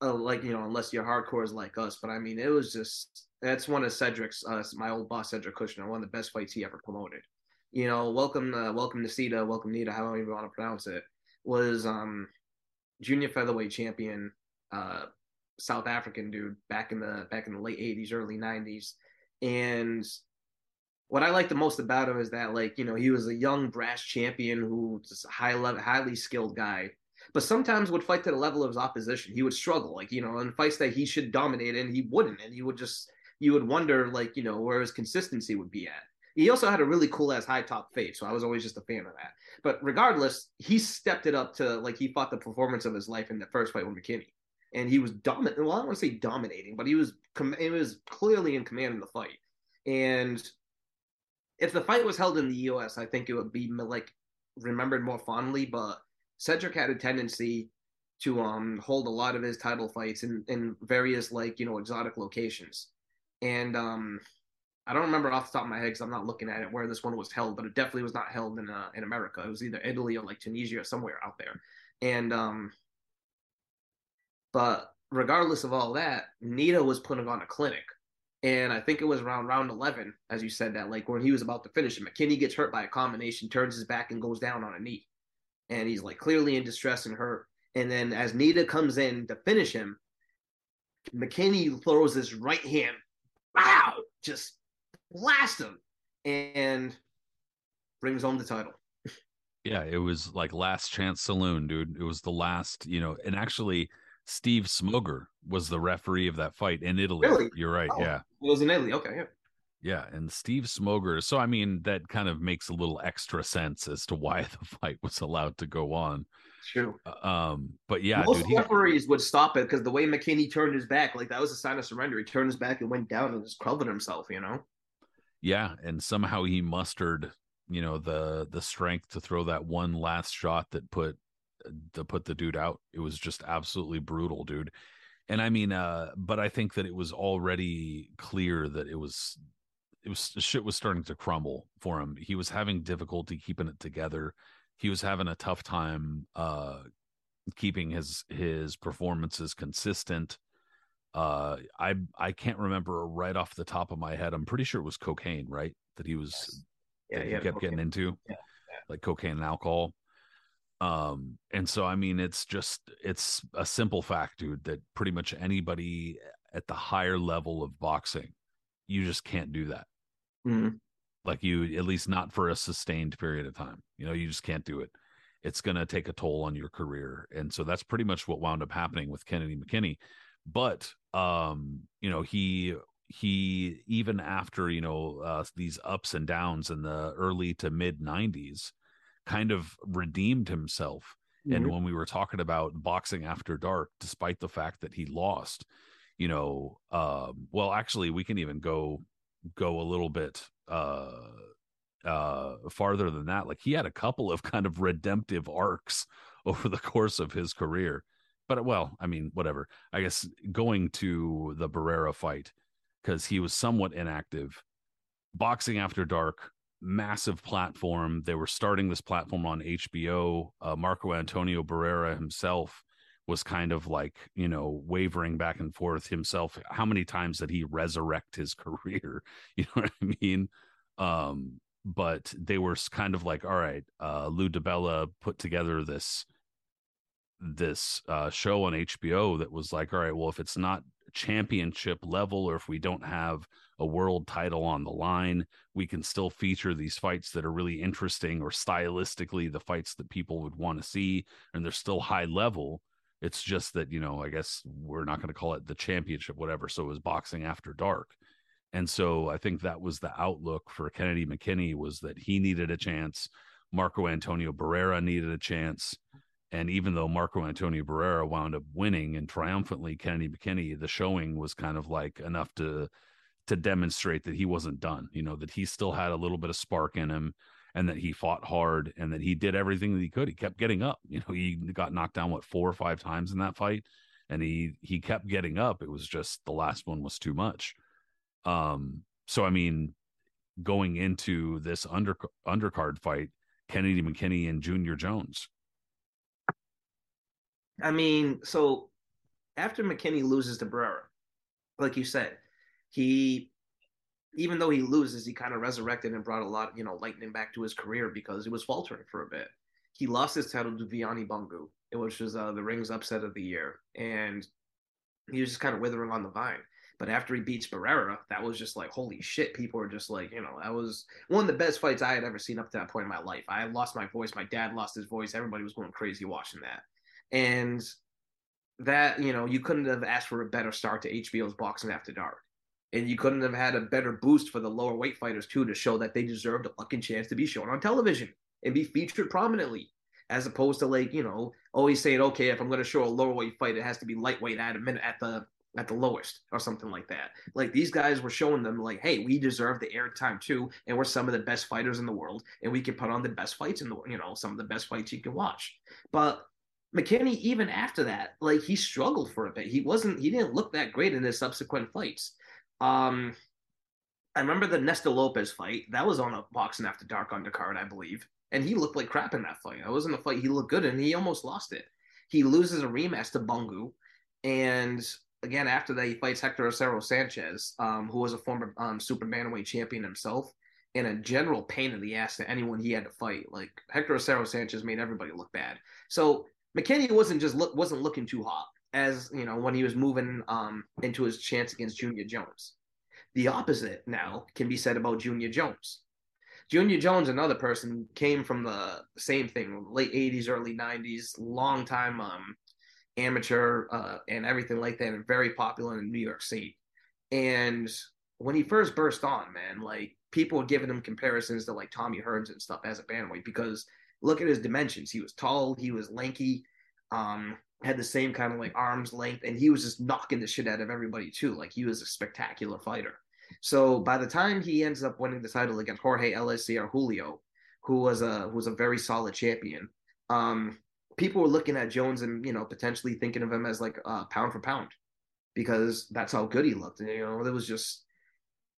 Speaker 2: uh, like you know, unless you're hardcores like us, but I mean, it was just that's one of Cedric's, uh, my old boss Cedric Kushner, one of the best fights he ever promoted. You know, welcome, uh, welcome to Sita, welcome Nita, however you want to pronounce it, was um junior featherweight champion, uh, South African dude back in the back in the late '80s, early '90s, and what I like the most about him is that like you know he was a young brash champion who's a high level, highly skilled guy, but sometimes would fight to the level of his opposition. He would struggle, like you know, in fights that he should dominate, and he wouldn't, and he would just you would wonder like you know where his consistency would be at. He also had a really cool ass high top fade, so I was always just a fan of that. But regardless, he stepped it up to like he fought the performance of his life in the first fight with McKinney, and he was dominant. Well, I don't want to say dominating, but he was com- he was clearly in command of the fight. And if the fight was held in the U.S., I think it would be like remembered more fondly. But Cedric had a tendency to um hold a lot of his title fights in in various like you know exotic locations, and um I don't remember off the top of my head because I'm not looking at it where this one was held, but it definitely was not held in uh, in America. It was either Italy or like Tunisia or somewhere out there, and um but regardless of all that, Nita was putting on a clinic. And I think it was around round 11, as you said, that like when he was about to finish him, McKinney gets hurt by a combination, turns his back, and goes down on a knee. And he's like clearly in distress and hurt. And then as Nita comes in to finish him, McKinney throws his right hand, wow, just blast him and brings home the title.
Speaker 1: Yeah, it was like last chance saloon, dude. It was the last, you know, and actually Steve Smoger was the referee of that fight in Italy.
Speaker 2: Really?
Speaker 1: You're right.
Speaker 2: Oh.
Speaker 1: Yeah.
Speaker 2: It was in Italy. Okay, yeah.
Speaker 1: Yeah, and Steve Smoger. So I mean, that kind of makes a little extra sense as to why the fight was allowed to go on.
Speaker 2: True.
Speaker 1: Uh, Um, but yeah,
Speaker 2: Most
Speaker 1: dude, he,
Speaker 2: referees would stop it because the way McKinney turned his back, like that was a sign of surrender. He turned his back and went down and just covered himself, you know?
Speaker 1: yeah, and somehow he mustered, you know, the the strength to throw that one last shot that put to put the dude out. It was just absolutely brutal, dude. And I mean, uh, but I think that it was already clear that it was it was shit was starting to crumble for him. He was having difficulty keeping it together. He was having a tough time uh keeping his his performances consistent. Uh I I can't remember right off the top of my head. I'm pretty sure it was cocaine, right? That he was
Speaker 2: Yeah,
Speaker 1: that he
Speaker 2: yeah.
Speaker 1: kept getting into.
Speaker 2: Yeah,
Speaker 1: Like cocaine and alcohol. Um and so I mean it's just it's a simple fact, dude, that pretty much anybody at the higher level of boxing, you just can't do that.
Speaker 2: Mhm.
Speaker 1: like you at least not for a sustained period of time you know you just can't do it. It's going to take a toll on your career. And so that's pretty much what wound up happening with kennedy mckinney. But um you know he he even after you know uh, these ups and downs in the early to mid 90s kind of redeemed himself and
Speaker 2: Mhm.
Speaker 1: when we were talking about boxing after dark despite the fact that he lost you know um well actually we can even go go a little bit uh uh farther than that. Like he had a couple of kind of redemptive arcs over the course of his career. But well, I mean, whatever. I guess going to the Barrera fight because he was somewhat inactive. Boxing After Dark, massive platform. They were starting this platform on HBO. Uh, Marco Antonio Barrera himself was kind of like, you know, wavering back and forth himself. How many times did he resurrect his career? You know what I mean? Um, but they were kind of like, all right, uh, Lou DiBella put together this this uh, show on HBO that was like, all right, well, if it's not championship level or if we don't have a world title on the line, we can still feature these fights that are really interesting or stylistically the fights that people would want to see and they're still high level. It's just that, you know, I guess we're not going to call it the championship, whatever. So it was boxing after dark. And so I think that was the outlook for Kennedy McKinney was that he needed a chance. Marco Antonio Barrera needed a chance. And even though Marco Antonio Barrera wound up winning and triumphantly, Kennedy McKinney, the showing was kind of like enough to to demonstrate that he wasn't done, you know, that he still had a little bit of spark in him and that he fought hard and that he did everything that he could. He kept getting up. You know, he got knocked down what four or five times in that fight and he he kept getting up. It was just the last one was too much. Um so I mean going into this under undercard fight, Kennedy McKinney and Junior Jones.
Speaker 2: I mean, so after McKinney loses to Barrera, like you said, he even though he loses, he kind of resurrected and brought a lot, you know, lightning back to his career because he was faltering for a bit. He lost his title to Vuyani Bungu, which was uh, the ring's upset of the year, and he was just kind of withering on the vine. But after he beats Barrera, that was just like holy shit. People were just like, you know, that was one of the best fights I had ever seen up to that point in my life. I lost my voice. My dad lost his voice. Everybody was going crazy watching that, and that you know you couldn't have asked for a better start to HBO's Boxing After Dark and you couldn't have had a better boost for the lower weight fighters too to show that they deserved a fucking chance to be shown on television and be featured prominently as opposed to like you know always saying okay if i'm going to show a lower weight fight it has to be lightweight at a minute at the at the lowest or something like that like these guys were showing them like hey we deserve the airtime too and we're some of the best fighters in the world and we can put on the best fights in the you know some of the best fights you can watch but McKinney, even after that, like he struggled for a bit. He wasn't, he didn't look that great in his subsequent fights. Um, I remember the Nesta Lopez fight. That was on a boxing after dark undercard, I believe. And he looked like crap in that fight. That wasn't a fight he looked good in. He almost lost it. He loses a rematch to Bungu. And again, after that, he fights Hector Acero Sanchez, um, who was a former um, super bantamweight champion himself, and a general pain in the ass to anyone he had to fight. Like Hector Acero Sanchez made everybody look bad. So McKinney wasn't just look wasn't looking too hot as you know when he was moving um, into his chance against Junior Jones. The opposite now can be said about Junior Jones. Junior Jones, another person, came from the same thing, late '80s, early '90s, long time um, amateur uh, and everything like that, and very popular in New York City. And when he first burst on, man, like people were giving him comparisons to like Tommy Hearns and stuff as a bandweight because look at his dimensions. He was tall, he was lanky. Um, had the same kind of like arms length, and he was just knocking the shit out of everybody too. Like he was a spectacular fighter. So by the time he ends up winning the title against Jorge Eliécer Julio, who was a who was a very solid champion, um, people were looking at Jones and you know potentially thinking of him as like uh, pound for pound because that's how good he looked. And, you know, it was just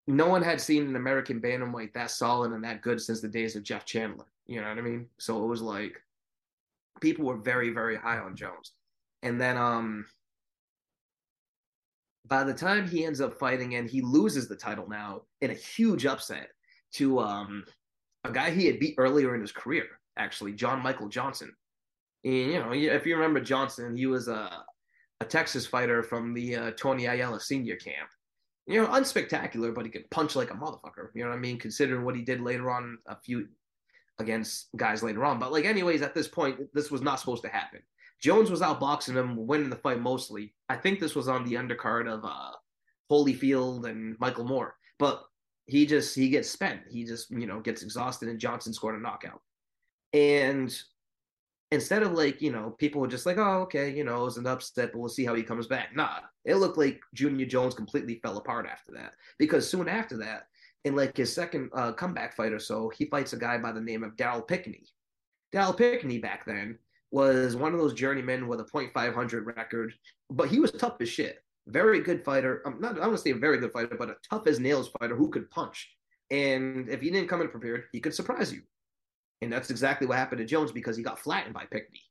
Speaker 2: no one had seen an American bantamweight that solid and that good since the days of Jeff Chandler. You know what I mean? So it was like people were very very high on Jones. And then um by the time he ends up fighting and he loses the title now in a huge upset to um a guy he had beat earlier in his career, actually, John Michael Johnson. And you know, if you remember Johnson, he was a a Texas fighter from the uh, Tony Ayala senior camp. You know, unspectacular, but he could punch like a motherfucker. You know what I mean? Considering what he did later on, a few against guys later on. But like, anyways, at this point, this was not supposed to happen. Jones was outboxing him, winning the fight mostly. I think this was on the undercard of uh, Holyfield and Michael Moorer, but he just he gets spent. He just you know gets exhausted, and Johnson scored a knockout. And instead of like you know people were just like oh okay you know it was an upset but we'll see how he comes back nah it looked like junior jones completely fell apart after that because soon after that in like his second uh, comeback fight or so, he fights a guy by the name of Darryl Pinckney. Darryl Pinckney back then was one of those journeymen with a .500 record, but he was tough as shit. Very good fighter. I'm not. I want to say a very good fighter, but a tough as nails fighter who could punch. And if he didn't come in prepared, he could surprise you. And that's exactly what happened to Jones because he got flattened by Pinckney.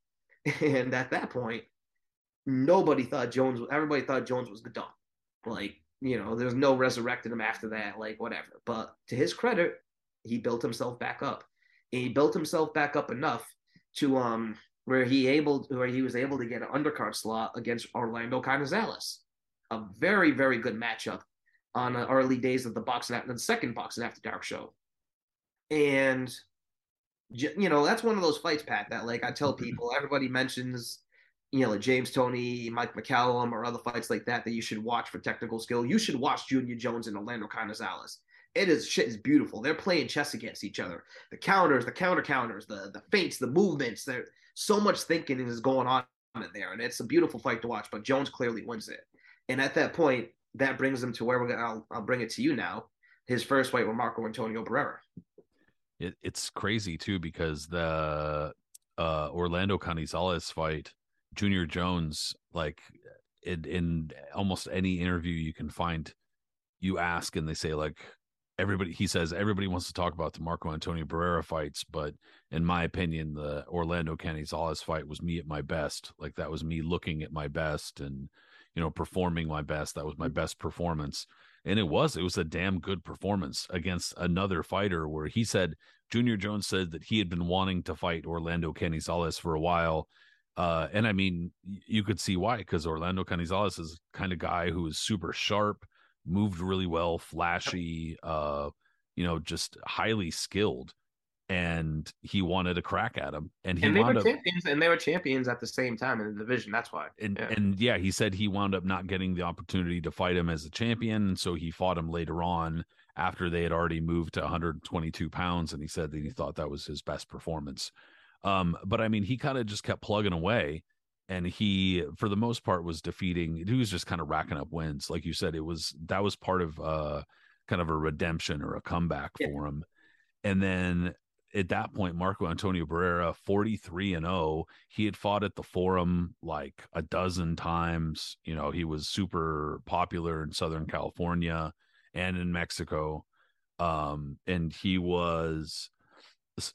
Speaker 2: And at that point, nobody thought Jones. Everybody thought Jones was done. Like you know, there's no resurrecting him after that. Like whatever. But to his credit, he built himself back up. And he built himself back up enough to um where he able where he was able to get an undercard slot against Orlando Canizales. A very very good matchup on the early days of the boxing after the second boxing after dark show. And you know, that's one of those fights, Pat, that like I tell mm-hmm. people, everybody mentions, you know, like James Toney, Mike McCallum, or other fights like that that you should watch for technical skill. You should watch Junior Jones and Orlando Canizales. It is shit is beautiful. They're playing chess against each other. The counters, the counter counters, the the feints, the movements. There so much thinking is going on in there, and it's a beautiful fight to watch. But Jones clearly wins it, and at that point, that brings him to where we're gonna. I'll, I'll bring it to you now. His first fight with Marco Antonio Barrera
Speaker 1: it, it's crazy too because the uh, Orlando Canizales fight, Junior Jones, like in, in almost any interview you can find, you ask and they say like everybody he says everybody wants to talk about the Marco Antonio Barrera fights, but in my opinion, the Orlando Canizales fight was me at my best. Like that was me looking at my best and you know performing my best. That was my best performance and it was it was a damn good performance against another fighter where he said Junior Jones said that he had been wanting to fight Orlando Canizales for a while. Uh, and I mean, you could see why, because Orlando Canizales is kind of guy who is super sharp, moved really well, flashy, uh, you know, just highly skilled and he wanted a crack at him. And he
Speaker 2: and they were
Speaker 1: up,
Speaker 2: champions, and they were champions at the same time in the division. That's why.
Speaker 1: And
Speaker 2: yeah.
Speaker 1: and yeah, he said he wound up not getting the opportunity to fight him as a champion, and so he fought him later on after they had already moved to 122 pounds, and he said that he thought that was his best performance. Um, but I mean, he kind of just kept plugging away. And he, for the most part, was defeating. He was just kind of racking up wins, like you said. It was that was part of uh, kind of a redemption or a comeback yeah. for him. And then at that point, Marco Antonio Barrera, 43 and 0. He had fought at the forum like a dozen times. You know, he was super popular in Southern California and in Mexico. Um, and he was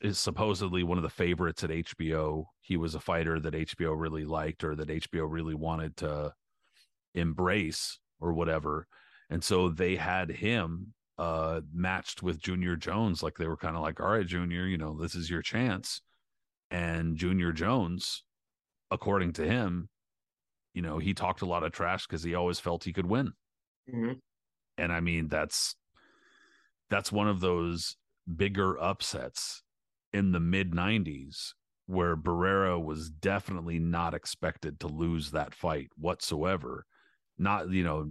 Speaker 1: is supposedly one of the favorites at HBO. He was a fighter that HBO really liked or that HBO really wanted to embrace or whatever. And so they had him uh, matched with Junior Jones. Like they were kind of like, all right, Junior, you know, this is your chance. And Junior Jones, according to him, you know, he talked a lot of trash because he always felt he could win.
Speaker 2: Mm-hmm.
Speaker 1: And I mean, that's that's one of those bigger upsets in the mid 90s where Barrera was definitely not expected to lose that fight whatsoever. Not, you know,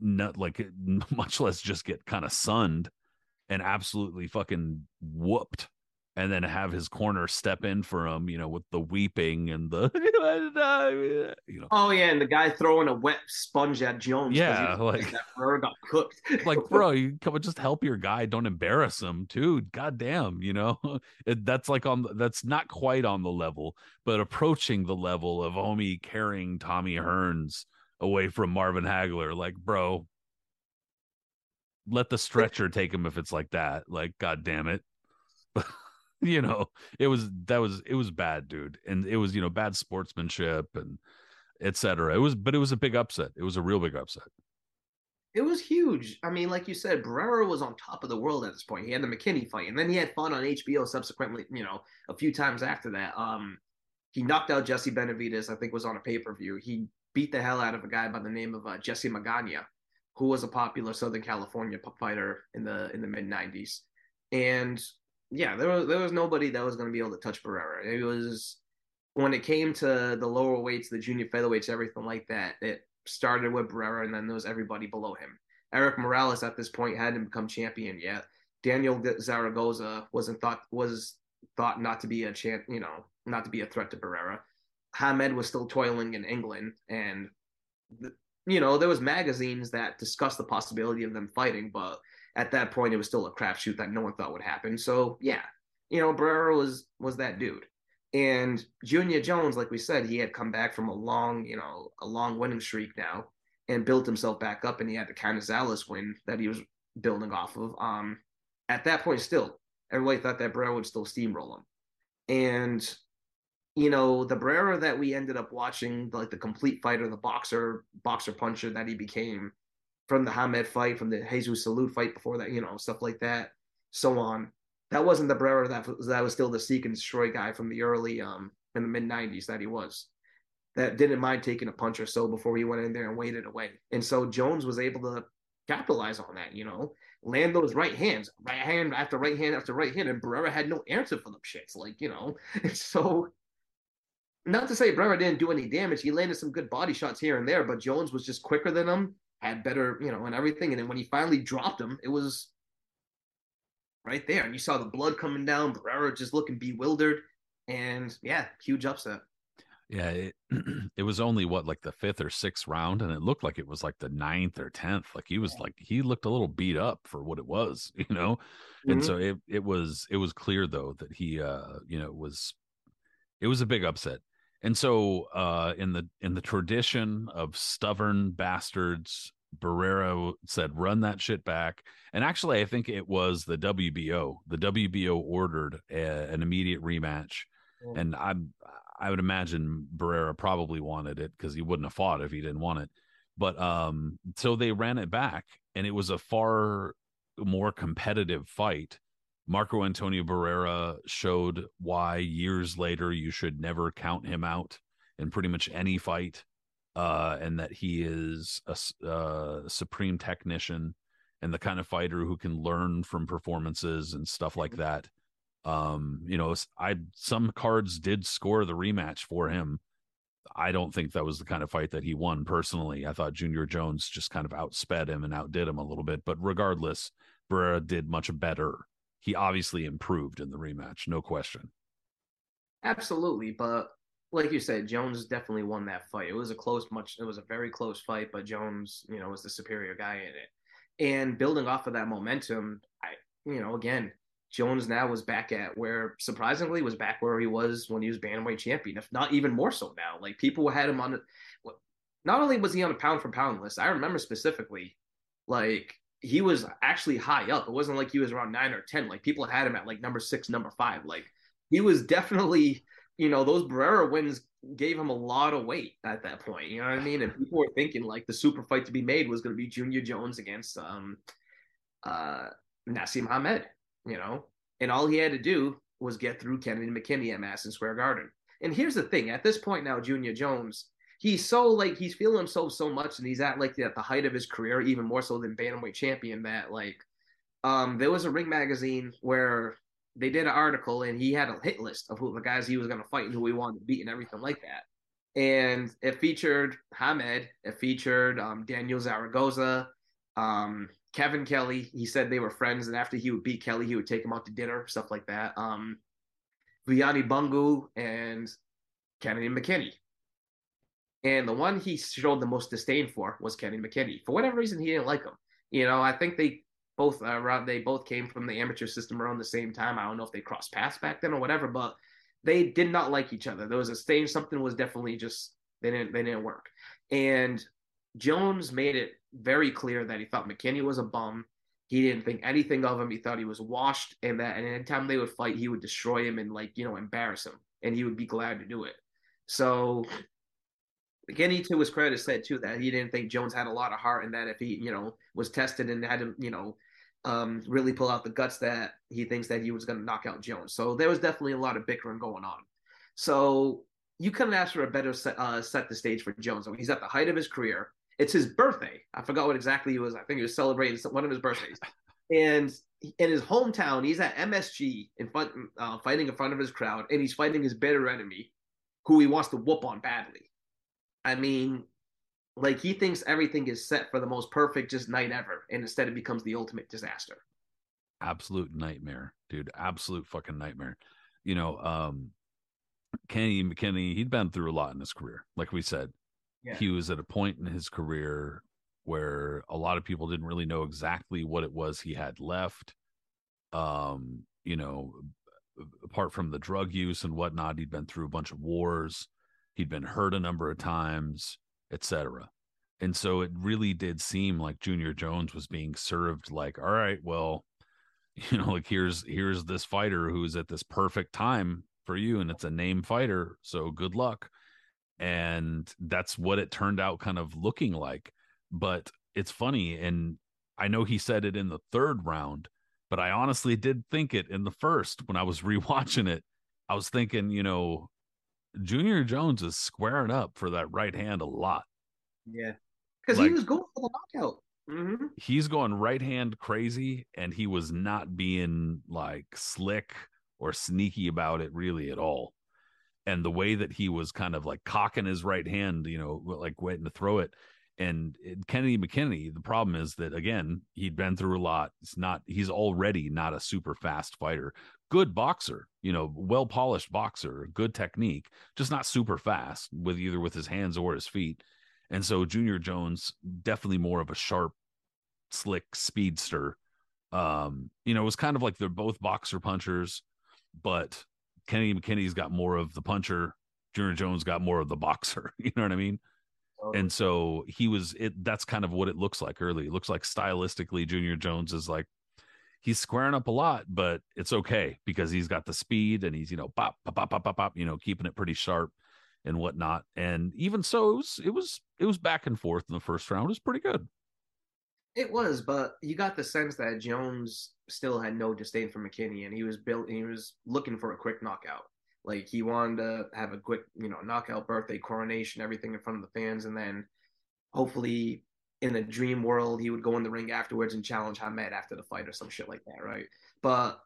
Speaker 1: not like much less just get kind of sunned and absolutely fucking whooped and then have his corner step in for him, you know, with the weeping and the, you know.
Speaker 2: Oh yeah, and the guy throwing a wet sponge at Jones.
Speaker 1: Yeah, like
Speaker 2: that bird got cooked.
Speaker 1: like, bro, you come and just help your guy. Don't embarrass him, dude. God damn, you know, it, that's like on. That's not quite on the level, but approaching the level of homie carrying Tommy Hearns away from Marvin Hagler. Like, bro, let the stretcher take him if it's like that. Like, god damn it. you know, it was that was it was bad, dude. And it was, you know, bad sportsmanship and etc. It was but it was a big upset. It was a real big upset.
Speaker 2: It was huge. I mean, like you said, Barrera was on top of the world at this point. He had the McKinney fight, and then he had fun on HBO subsequently, you know, a few times after that. Um, he knocked out Jesse Benavides. I think was on a pay-per-view. He beat the hell out of a guy by the name of uh, Jesse Magana, who was a popular Southern California fighter in the in the mid '90s. And yeah, there was there was nobody that was going to be able to touch Barrera. It was when it came to the lower weights, the junior featherweights, everything like that. It started with Barrera, and then there was everybody below him. Erik Morales at this point hadn't become champion yet. Daniel Zaragoza wasn't thought was thought not to be a champ, you know, not to be a threat to Barrera. Hamed was still toiling in England, and you know there was magazines that discussed the possibility of them fighting, but at that point it was still a crapshoot that no one thought would happen. So yeah, you know, Barrera was was that dude. And Junior Jones, like we said, he had come back from a long, you know, a long winning streak now and built himself back up and he had the Canizales win that he was building off of. Um at that point still, everybody thought that Barrera would still steamroll him. And you know, the Barrera that we ended up watching, like the complete fighter, the boxer, boxer puncher that he became from the Hamed fight, from the Jesus Salud fight before that, you know, stuff like that, so on. That wasn't the Barrera that was, that was still the seek and destroy guy from the early, um, in the mid 90s that he was. That didn't mind taking a punch or so before he went in there and waited away. And so Jones was able to capitalize on that, you know, land those right hands, right hand after right hand after right hand, and Barrera had no answer for them shits. Like, you know, and so not to say Barrera didn't do any damage. He landed some good body shots here and there, but Jones was just quicker than him, had better, you know, and everything. And then when he finally dropped him, it was right there. And you saw the blood coming down, Barrera just looking bewildered. And yeah, huge upset.
Speaker 1: Yeah, it, it was only what like the fifth or sixth round, and it looked like it was like the ninth or tenth. Like he was like he looked a little beat up for what it was, you know. Mm-hmm. And so it it was it was clear though that he uh you know was it was a big upset. And so uh in the in the tradition of stubborn bastards, Barrera said run that shit back. And actually I think it was the WBO. The WBO ordered a, an immediate rematch. And I'm I would imagine Barrera probably wanted it because he wouldn't have fought if he didn't want it. But um, so they ran it back, and it was a far more competitive fight. Marco Antonio Barrera showed why years later you should never count him out in pretty much any fight, uh, and that he is a, a supreme technician and the kind of fighter who can learn from performances and stuff like that. Um, you know, I some cards did score the rematch for him. I don't think that was the kind of fight that he won personally. I thought Junior Jones just kind of outsped him and outdid him a little bit. But regardless, Barrera did much better. He obviously improved in the rematch, no question.
Speaker 2: Absolutely, but like you said, Jones definitely won that fight. It was a close, much. It was a very close fight, but Jones, you know, was the superior guy in it. And building off of that momentum, I, you know, again, Jones now was back at where surprisingly was back where he was when he was bantamweight champion, if not even more so now. Like people had him on. Not only was he on a pound for pound list, I remember specifically, like he was actually high up. It wasn't like he was around nine or ten. Like people had him at like number six, number five. Like he was definitely, you know, those Barrera wins gave him a lot of weight at that point. You know what I mean? And people were thinking like the super fight to be made was going to be Junior Jones against um, uh, Naseem Hamed you know, and all he had to do was get through Kennedy McKinney at Madison Square Garden. And here's the thing: at this point now, Junior Jones, he's so like he's feeling himself so much, and he's at like at the height of his career, even more so than bantamweight champion. That like, um, there was a Ring magazine where they did an article, and he had a hit list of who the guys he was going to fight and who he wanted to beat and everything like that. And it featured Hamed, it featured um, Daniel Zaragoza, um, Kevin Kelley, he said they were friends, and after he would beat Kelley, he would take him out to dinner, stuff like that. Um, Vuyani Bungu and Kennedy McKinney. And the one he showed the most disdain for was Kenny McKinney. For whatever reason, he didn't like him. You know, I think they both uh, they both came from the amateur system around the same time. I don't know if they crossed paths back then or whatever, but they did not like each other. There was a stage something was definitely just they didn't they didn't work. And Jones made it very clear that he thought McKinney was a bum. He didn't think anything of him. He thought he was washed, and that and anytime they would fight, he would destroy him and like you know embarrass him, and he would be glad to do it. So McKinney, to his credit, said too that he didn't think Jones had a lot of heart, and that if he you know was tested and had to you know um, really pull out the guts, that he thinks that he was going to knock out Jones. So there was definitely a lot of bickering going on. So you couldn't ask for a better set, uh, set the stage for Jones. I mean, he's at the height of his career. It's his birthday. I forgot what exactly he was. I think he was celebrating one of his birthdays. And in his hometown, he's at MSG in front, uh, fighting in front of his crowd, and he's fighting his bitter enemy, who he wants to whoop on badly. I mean, like he thinks everything is set for the most perfect just night ever, and instead it becomes the ultimate disaster.
Speaker 1: Absolute nightmare, dude. Absolute fucking nightmare. You know, um, Kenny McKinney, he'd been through a lot in his career. Like we said, yeah. he was at a point in his career where a lot of people didn't really know exactly what it was he had left. Um, you know, apart from the drug use and whatnot, he'd been through a bunch of wars, he'd been hurt a number of times, etc. And so it really did seem like Junior Jones was being served like, all right, well, you know, like here's here's this fighter who's at this perfect time for you, and it's a name fighter, so good luck. And that's what it turned out kind of looking like. But it's funny, and I know he said it in the third round, but I honestly did think it in the first when I was rewatching it. I was thinking, you know, Junior Jones is squaring up for that right hand a lot.
Speaker 2: Yeah. Because like, he was going for the knockout. Mm-hmm.
Speaker 1: He's going right hand crazy, and he was not being like slick or sneaky about it really at all. And the way that he was kind of like cocking his right hand, you know, like waiting to throw it, and Kennedy McKinney, the problem is that again, he'd been through a lot. It's not he's already not a super fast fighter. Good boxer, you know, well polished boxer, good technique, just not super fast with either with his hands or his feet. And so Junior Jones definitely more of a sharp, slick speedster. Um, you know, it was kind of like they're both boxer punchers, but Kennedy McKinney's got more of the puncher. Junior Jones got more of the boxer. You know what I mean? And so he was it that's kind of what it looks like early. It looks like stylistically junior jones is like he's squaring up a lot but it's okay because he's got the speed and he's you know pop pop pop pop pop, pop you know keeping it pretty sharp and whatnot. And even so it was it was it was back and forth in the first round. It was pretty good.
Speaker 2: It was but you got the sense that jones still had no disdain for mckinney and he was built he was looking for a quick knockout like he wanted to have a quick, you know, knockout birthday coronation, everything in front of the fans, and then hopefully in the dream world he would go in the ring afterwards and challenge Hamed after the fight or some shit like that, right? But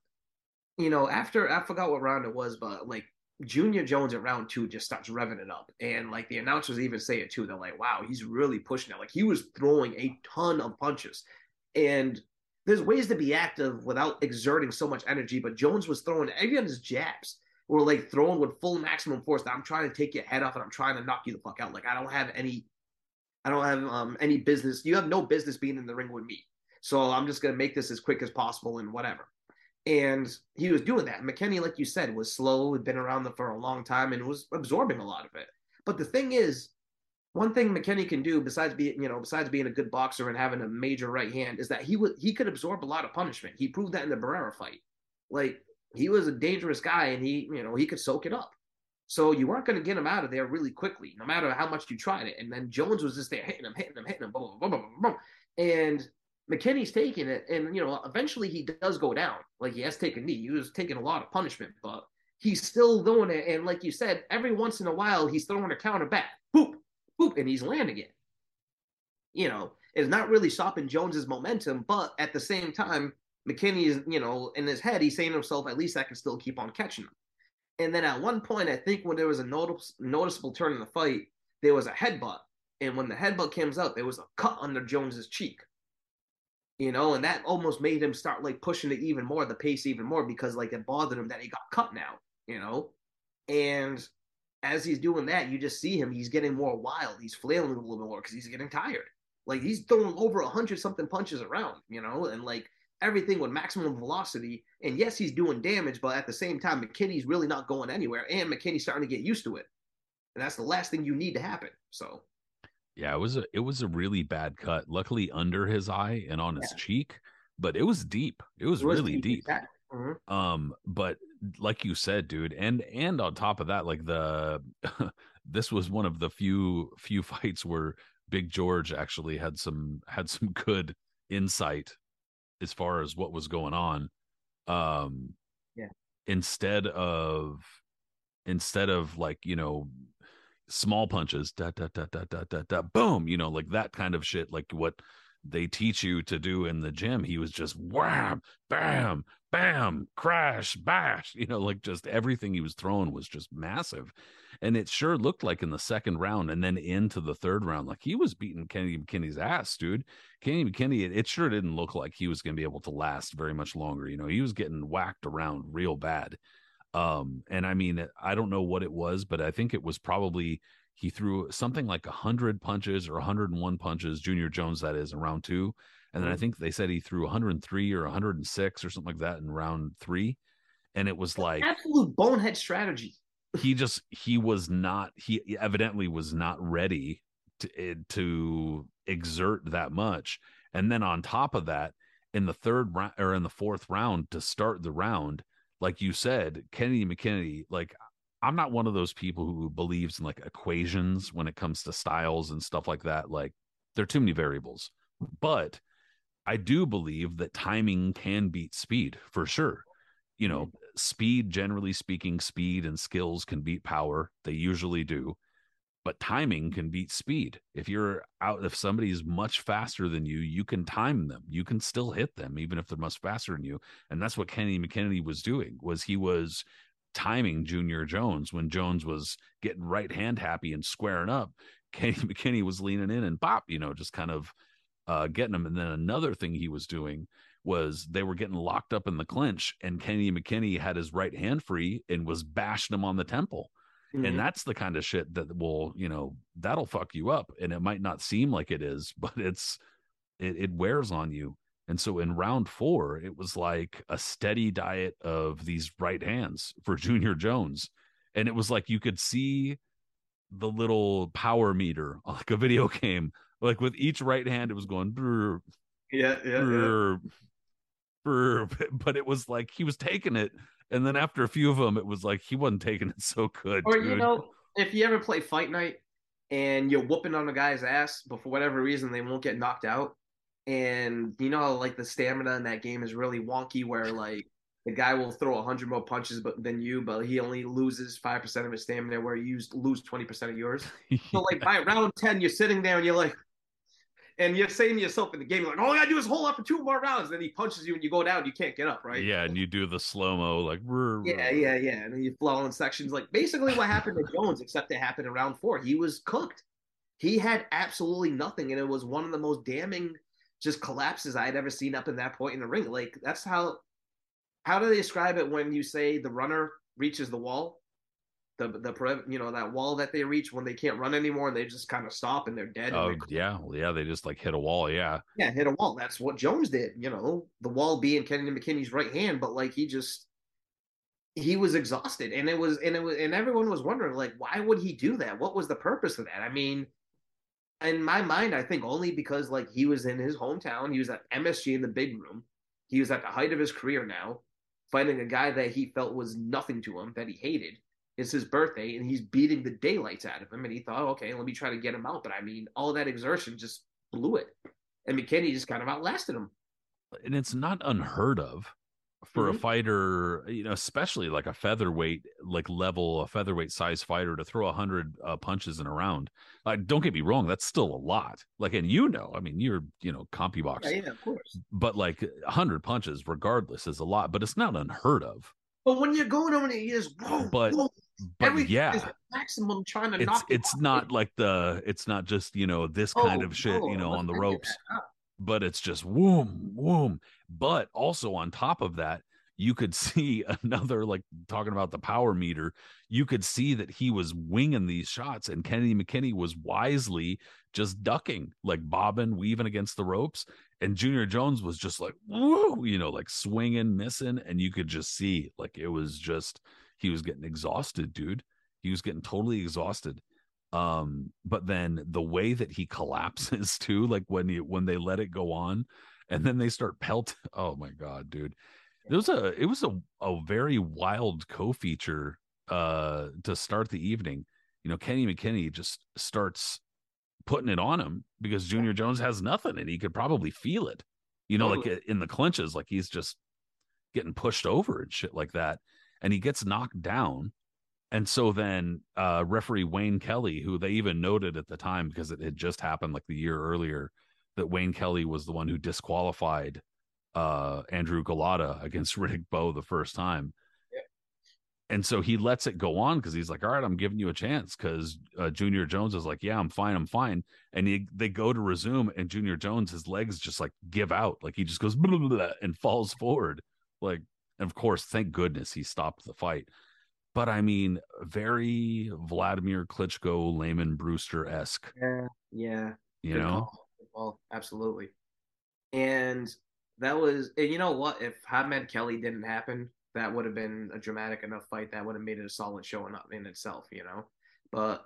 Speaker 2: you know, after I forgot what round it was, but like Junior Jones at round two just starts revving it up. And like the announcers even say it too. They're like, wow, he's really pushing it. Like he was throwing a ton of punches. And there's ways to be active without exerting so much energy, but Jones was throwing every his jabs or like throwing with full maximum force that I'm trying to take your head off and I'm trying to knock you the fuck out. Like I don't have any I don't have um any business. You have no business being in the ring with me. So I'm just gonna make this as quick as possible and whatever. And he was doing that. McKinney, like you said, was slow, had been around for a long time and was absorbing a lot of it. But the thing is, one thing McKinney can do besides being, you know, besides being a good boxer and having a major right hand is that he would he could absorb a lot of punishment. He proved that in the Barrera fight. Like he was a dangerous guy and he, you know, he could soak it up. So you weren't going to get him out of there really quickly, no matter how much you tried it. And then Jones was just there hitting him, hitting him, hitting him, boom, boom, boom, boom, and McKinney's taking it, and you know, eventually he does go down. Like he has taken a knee. He was taking a lot of punishment, but he's still doing it. And like you said, every once in a while he's throwing a counter back, boop, boop, and he's landing it. You know, it's not really stopping Jones's momentum, but at the same time, McKinney is, you know, in his head, he's saying to himself, at least I can still keep on catching him. And then at one point, I think when there was a notice, noticeable turn in the fight, there was a headbutt. And when the headbutt comes out, there was a cut under Jones's cheek. You know, and that almost made him start like pushing it even more, the pace even more, because like it bothered him that he got cut now, you know? And as he's doing that, you just see him, he's getting more wild. He's flailing a little bit more because he's getting tired. Like he's throwing over a hundred something punches around, you know, and like everything with maximum velocity. And yes, he's doing damage, but at the same time, McKinney's really not going anywhere, and McKinney's starting to get used to it. And that's the last thing you need to happen. So,
Speaker 1: yeah, it was a it was a really bad cut. Luckily, under his eye and on his yeah. cheek, but it was deep. It was, it was really deep. deep. Mm-hmm. Um, but like you said, dude, and and on top of that, like the this was one of the few few fights where Big George actually had some had some good insight as far as what was going on um
Speaker 2: yeah.
Speaker 1: instead of instead of like you know small punches da da da da da da da boom you know like that kind of shit like what they teach you to do in the gym he was just wham bam bam crash bash you know like just everything he was throwing was just massive and it sure looked like in the second round and then into the third round, like he was beating Kenny McKinney's ass, dude. Kenny McKinney, it, it sure didn't look like he was going to be able to last very much longer. You know, he was getting whacked around real bad. Um, and I mean, I don't know what it was, but I think it was probably he threw something like 100 punches or 101 punches, Junior Jones, that is, in round two. And then I
Speaker 2: Mhm.
Speaker 1: think they said he threw 103 or 106 or something like that in round three. And it was like
Speaker 2: Absolute bonehead strategy.
Speaker 1: he just he was not he evidently was not ready to eh, to exert that much. And then on top of that, in the third round or in the fourth round to start the round, like you said, Kennedy McKinney, like I'm not one of those people who believes in like equations when it comes to styles and stuff like that. Like there are too many variables. But I do believe that timing can beat speed for sure. You know, speed, generally speaking, speed and skills can beat power. They usually do. But timing can beat speed. If you're out, if somebody's much faster than you, you can time them. You can still hit them, even if they're much faster than you. And that's what Kenny McKinney was doing. Was he was timing Junior Jones when Jones was getting right hand happy and squaring up. Kenny McKinney was leaning in and bop, you know, just kind of uh, getting him. And then another thing he was doing was they were getting locked up in the clinch, and Kenny McKinney had his right hand free and was bashing him on the temple.
Speaker 2: Mhm.
Speaker 1: And that's the kind of shit that will, you know, that'll fuck you up. And it might not seem like it is, but it's it, it wears on you. And so in round four, it was like a steady diet of these right hands for Junior Jones. And it was like you could see the little power meter, like a video game. Like with each right hand, it was going brr,
Speaker 2: yeah, yeah, yeah.
Speaker 1: brr, brr, but it was like he was taking it. And then after a few of them, it was like he wasn't taking it so good.
Speaker 2: Or you know, if you ever play Fight Night and you're whooping on a guy's ass, but for whatever reason they won't get knocked out, and you know, how, like the stamina in that game is really wonky, where like the guy will throw hundred more punches but than you, but he only loses five percent of his stamina, where you lose twenty percent of yours. So like by round ten, you're sitting there and you're like. And you're saying to yourself in the game, like, all I gotta do is hold up for two more rounds. Then he punches you and you go down, you can't get up, right?
Speaker 1: Yeah, and you do the slow mo like brr,
Speaker 2: Yeah,
Speaker 1: brr.
Speaker 2: yeah, yeah. And then you flow in sections. Like basically what happened to Jones, except it happened in round four. He was cooked. He had absolutely nothing, and it was one of the most damning just collapses I had ever seen up in that point in the ring. Like that's how how do they describe it when you say the runner reaches the wall? The the you know that wall that they reach when they can't run anymore and they just kind of stop and they're dead.
Speaker 1: Oh
Speaker 2: they're-
Speaker 1: yeah, well, yeah. They just like hit a wall. Yeah,
Speaker 2: yeah, hit a wall. That's what Jones did. You know, the wall being Kennedy McKinney's right hand, but like he just he was exhausted, and it was and it was and everyone was wondering like why would he do that? What was the purpose of that? I mean, in my mind, I think only because like he was in his hometown, he was at MSG in the big room, he was at the height of his career now, fighting a guy that he felt was nothing to him, that he hated. It's his birthday, and he's beating the daylights out of him, and he thought, okay, let me try to get him out. But I mean, all that exertion just blew it and McKinney just kind of outlasted him.
Speaker 1: and it's not unheard of for a
Speaker 2: Mhm.
Speaker 1: fighter, you know, especially like a featherweight, like level, a featherweight size fighter to throw a hundred uh, punches in a round. Like, don't get me wrong, that's still a lot. Like, and you know, I mean, you're, you know, CompuBox,
Speaker 2: Yeah, yeah, of course.
Speaker 1: but like a hundred punches, regardless, is a lot. But it's not unheard of.
Speaker 2: But when you're going over you just whoa,
Speaker 1: But-
Speaker 2: whoa,
Speaker 1: But yeah,
Speaker 2: is maximum trying to
Speaker 1: it's
Speaker 2: knock.
Speaker 1: it's not like the it's not just you know this kind
Speaker 2: Oh,
Speaker 1: of shit
Speaker 2: no,
Speaker 1: you know on the ropes. But it's just whoom whoom but also on top of that you could see another like talking about the power meter you could see that he was winging these shots and kennedy mckinney was wisely just ducking like bobbing weaving against the ropes. And junior jones was just like whoa you know like swinging missing. And you could just see like it was just he was getting exhausted dude. He was getting totally exhausted um but then the way that he collapses too like when you when they let it go on and then they start pelt oh my god dude. It was a it was a, a very wild co-feature uh to start the evening. You know kenny mckinney just starts putting it on him because junior jones has nothing and he could probably feel it. You know like in the clinches like he's just getting pushed over and shit like that. And he gets knocked down and so then uh, referee Wayne Kelly, who they even noted at the time because it had just happened like the year earlier, that Wayne Kelly was the one who disqualified uh, Andrew Golota against Riddick Bowe the first time. And so he lets it go on because he's like, "All right, I'm giving you a chance." Because uh, Junior Jones is like, "Yeah, I'm fine, I'm fine." And he, they go to resume, and Junior Jones, his legs just like give out, like he just goes and falls forward. Like, and of course, thank goodness he stopped the fight but I mean, very Vladimir Klitschko, Lamon Brewster esque.
Speaker 2: Yeah, yeah.
Speaker 1: You
Speaker 2: Good
Speaker 1: know,
Speaker 2: well, absolutely. And that was, and you know what? If Hamed Kelley didn't happen, that would have been a dramatic enough fight that would have made it a solid showing up in itself, you know. But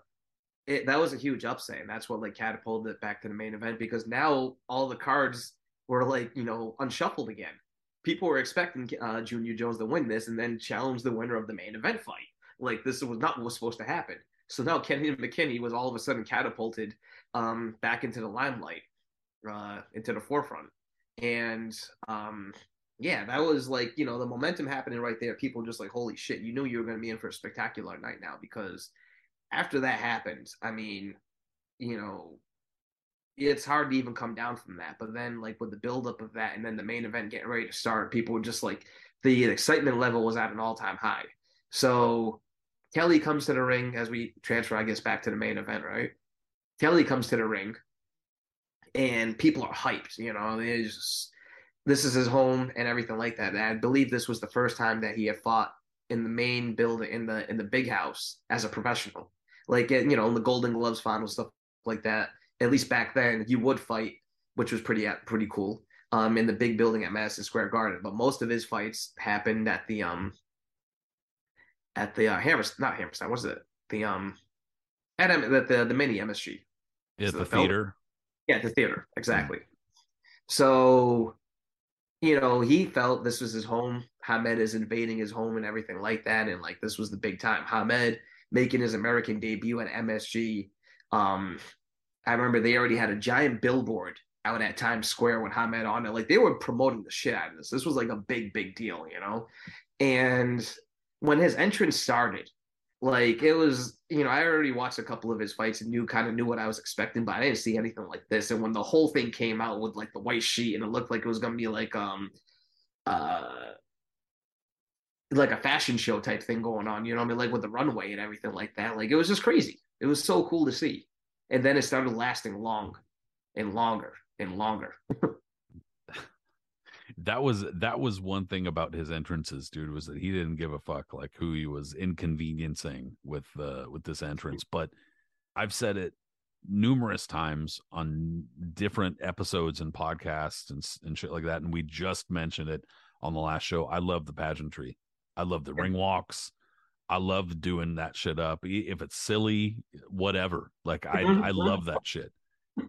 Speaker 2: it, that was a huge upset, and that's what like catapulted it back to the main event because now all the cards were like you know unshuffled again. People were expecting uh, Junior Jones to win this and then challenge the winner of the main event fight. Like this was not what was supposed to happen. So now Kenny McKinney was all of a sudden catapulted um, back into the limelight, uh, into the forefront, and um, yeah, that was like you know the momentum happening right there. People just like holy shit, you knew you were going to be in for a spectacular night now because after that happened, I mean, you know, it's hard to even come down from that. But then, like with the buildup of that, and then the main event getting ready to start, people were just like the excitement level was at an all time high. So Kelley comes to the ring as we transfer, I guess, back to the main event, right? Kelley comes to the ring, and people are hyped. You know, just this is his home and everything like that. And I believe this was the first time that he had fought in the main building in the in the big house as a professional like you know in the Golden Gloves final stuff like that. At least back then, you would fight, which was pretty pretty cool. Um, in the big building at Madison Square Garden, but most of his fights happened at the um at the uh, Hammerstein, not Hammerstein, what's it? The um at M- the, the the mini MSG.
Speaker 1: Is
Speaker 2: So
Speaker 1: the
Speaker 2: the
Speaker 1: theater.
Speaker 2: Yeah, the theater, exactly. So, you know, he felt this was his home. Hamed is invading his home and everything like that, and like this was the big time. Hamed making his American debut at MSG. Um, I remember they already had a giant billboard out at Times Square with Hamed on it. Like they were promoting the shit out of this. This was like a big, big deal, you know. And when his entrance started, like it was, you know, I already watched a couple of his fights and knew kind of knew what I was expecting, but I didn't see anything like this. And when the whole thing came out with like the white sheet and it looked like it was gonna be like um uh like a fashion show type thing going on, you know I mean? Like with the runway and everything like that. Like it was just crazy. It was so cool to see. And then it started lasting long and longer and longer.
Speaker 1: that was that was one thing about his entrances dude was that he didn't give a fuck like who he was inconveniencing with uh with this entrance. But i've said it numerous times on different episodes and podcasts and and shit like that. And we just mentioned it on the last show. I love the pageantry. I love the
Speaker 2: Yeah.
Speaker 1: ring walks i love doing that shit up if it's silly whatever like i i love that shit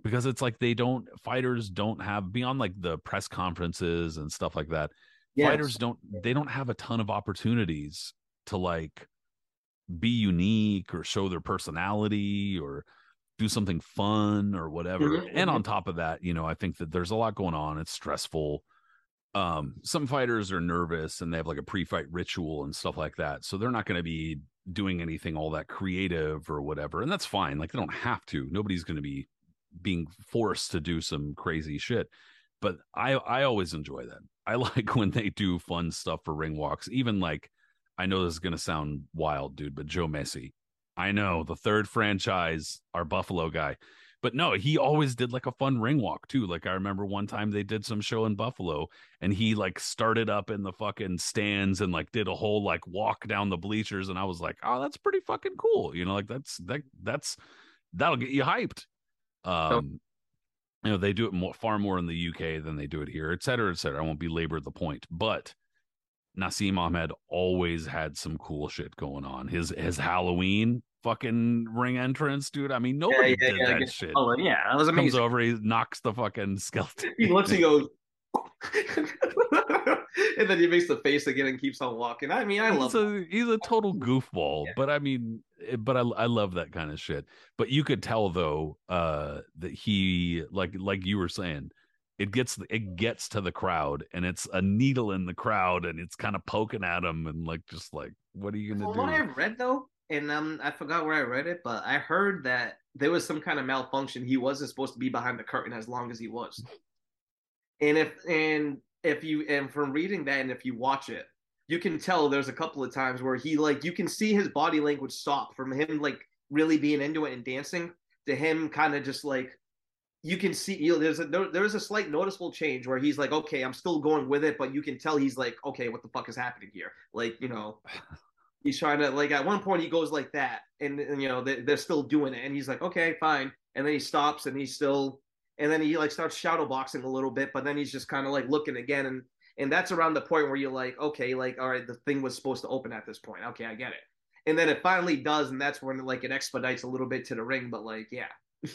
Speaker 1: because it's like they don't fighters don't have beyond like the press conferences and stuff like that fighters don't they don't have a ton of opportunities to like be unique or show their personality or do something fun or whatever
Speaker 2: Mhm,
Speaker 1: and
Speaker 2: mhm.
Speaker 1: on top of that you know i think that there's a lot going on it's stressful um some fighters are nervous and they have like a pre-fight ritual and stuff like that so they're not going to be doing anything all that creative or whatever and that's fine like they don't have to nobody's going to be being forced to do some crazy shit but i i always enjoy that. I like when they do fun stuff for ring walks even like i know this is going to sound wild dude but joe mesi i know the third franchise our buffalo guy but no he always did like a fun ring walk too like i remember one time they did some show in buffalo and he like started up in the fucking stands and like did a whole like walk down the bleachers and i was like oh that's pretty fucking cool you know like that's that that's that'll get you hyped um you know they do it more, far more in the uk than they do it here et cetera et cetera i won't belabor the point but Naseem Hamed always had some cool shit going on. His his Halloween fucking ring entrance, dude. I mean, nobody did that
Speaker 2: get-
Speaker 1: shit.
Speaker 2: Oh, yeah, that was amazing.
Speaker 1: Comes over, he knocks the fucking skeleton.
Speaker 2: He looks and goes, and then he makes the face again and keeps on walking. I mean, I love
Speaker 1: he's a he's a total goofball,
Speaker 2: Yeah.
Speaker 1: but I mean, eh, but I I love that kind of shit. But you could tell though, uh, that he like like you were saying, it gets it gets to the crowd, and it's a needle in the crowd, and it's kind of poking at him, and like just like, what are you gonna
Speaker 2: From
Speaker 1: do?
Speaker 2: what I read though, and um, I forgot where I read it, but I heard that there was some kind of malfunction. He wasn't supposed to be behind the curtain as long as he was. And if and if you and from reading that, and if you watch it, you can tell there's a couple of times where he like you can see his body language stop from him like really being into it and dancing to him kind of just like you can see you know, there's a there's a slight noticeable change where he's like okay I'm still going with it but you can tell he's like okay what the fuck is happening here like you know He's trying to like at one point he goes like that, and, and you know they, they're still doing it, and he's like, okay, fine, and then he stops, and he's still, and then he like starts shadow boxing a little bit, but then he's just kind of like looking again, and and that's around the point where you're like, okay, like all right, the thing was supposed to open at this point, okay, I get it, and then it finally does, and that's when like it expedites a little bit to the ring, but like yeah.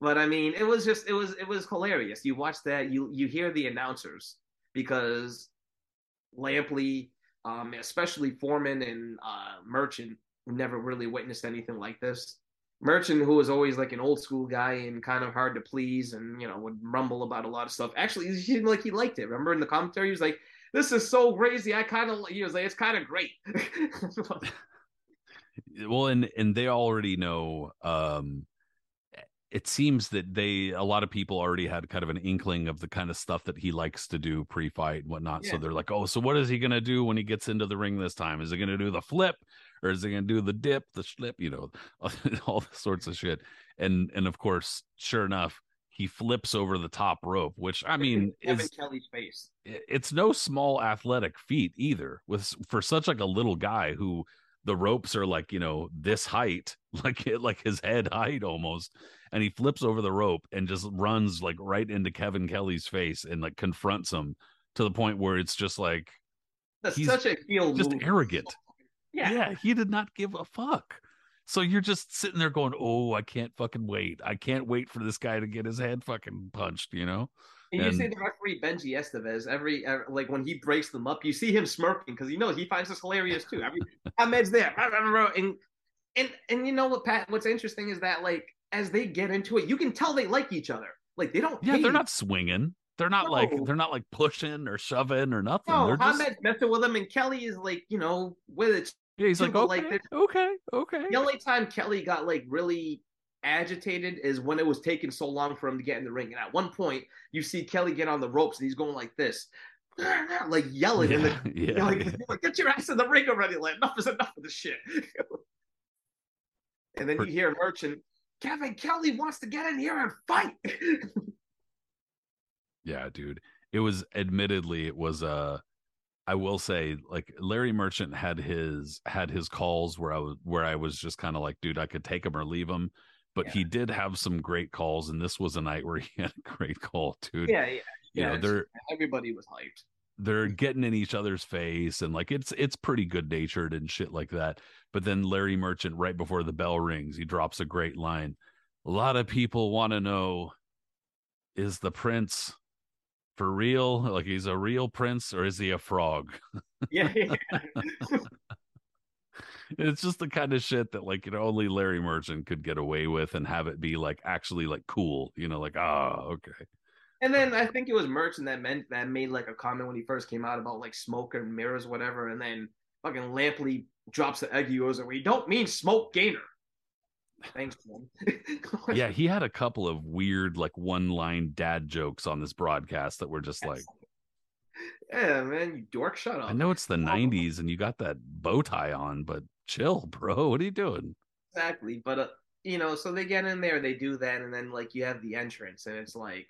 Speaker 2: but I mean, it was just it was it was hilarious. You watch that, you you hear the announcers because Lampley um, especially Foreman and uh, Merchant, never really witnessed anything like this. Merchant, who was always like an old school guy and kind of hard to please, and you know would rumble about a lot of stuff. Actually, he seemed like he liked it. Remember in the commentary, he was like, "This is so crazy." I kind of he was like, "It's kind of great."
Speaker 1: well, and and they already know um, it seems that they a lot of people already had kind of an inkling of the kind of stuff that he likes to do pre-fight and whatnot. Yeah. So they're like, oh, so what is he gonna do when he gets into the ring this time? Is he gonna do the flip or is he gonna do the dip, the slip, you know, all sorts of shit. And and of course, sure enough, he flips over the top rope, which I mean
Speaker 2: Kevin is Kelley's face.
Speaker 1: It's no small athletic feat either, with for such like a little guy who the ropes are like you know this height like like his head height almost and he flips over the rope and just runs like right into kevin kelley's face and like confronts him to the point where it's just like
Speaker 2: that's he's such a heel
Speaker 1: just
Speaker 2: move.
Speaker 1: arrogant. Yeah. Yeah he did not give a fuck. So you're just sitting there going oh i can't fucking wait. I can't wait for this guy to get his head fucking punched you know
Speaker 2: and, you see the referee Benjy Esteves every, every, like when he breaks them up, you see him smirking because he knows he finds this hilarious too. Every Hamed's there, and and and you know what, Pat? What's interesting is that like as they get into it, you can tell they like each other. Like they don't.
Speaker 1: Yeah, they're not swinging. They're not no. like they're not like pushing or shoving or nothing. No, they're
Speaker 2: Hamed's just... messing with him, and Kelley is like you know with it.
Speaker 1: Yeah, he's like okay, like, okay, okay.
Speaker 2: The only time Kelley got like really agitated is when it was taking so long for him to get in the ring. And at one point, you see Kelley get on the ropes and he's going like this, like yelling.
Speaker 1: Yeah,
Speaker 2: in the,
Speaker 1: yeah,
Speaker 2: like,
Speaker 1: yeah.
Speaker 2: like, get your ass in the ring already. Like, enough is enough of this shit. and then you hear Merchant, Kevin Kelley wants to get in here and fight.
Speaker 1: yeah, dude. It was admittedly, it was, uh, I will say, like Larry Merchant had his had his calls where I was where I was just kind of like, dude, I could take him or leave him but yeah. he did have some great calls, and this was a night where he had a great call, dude.
Speaker 2: Yeah, yeah.
Speaker 1: You
Speaker 2: yeah,
Speaker 1: know, they're
Speaker 2: everybody was hyped.
Speaker 1: They're getting in each other's face, and like it's it's pretty good natured and shit like that. But then Larry Merchant, right before the bell rings, he drops a great line. A lot of people want to know: Is the prince for real? Like he's a real prince, or is he a frog?
Speaker 2: yeah. yeah.
Speaker 1: it's just the kind of shit that like you know only Larry Merchant could get away with and have it be like actually like cool, you know, like ah oh, okay.
Speaker 2: And then I think it was Merchant that meant that made like a comment when he first came out about like smoke and mirrors, whatever, and then fucking Lampley drops the egg and we don't mean smoke gainer. Thanks, man.
Speaker 1: yeah, he had a couple of weird like one line dad jokes on this broadcast that were just like
Speaker 2: yeah, man, you dork, shut up.
Speaker 1: I know it's the. 90s and you got that bow tie on, but chill, bro. What are you doing?
Speaker 2: Exactly. But, uh, you know, so they get in there, they do that, and then, like, you have the entrance, and it's like,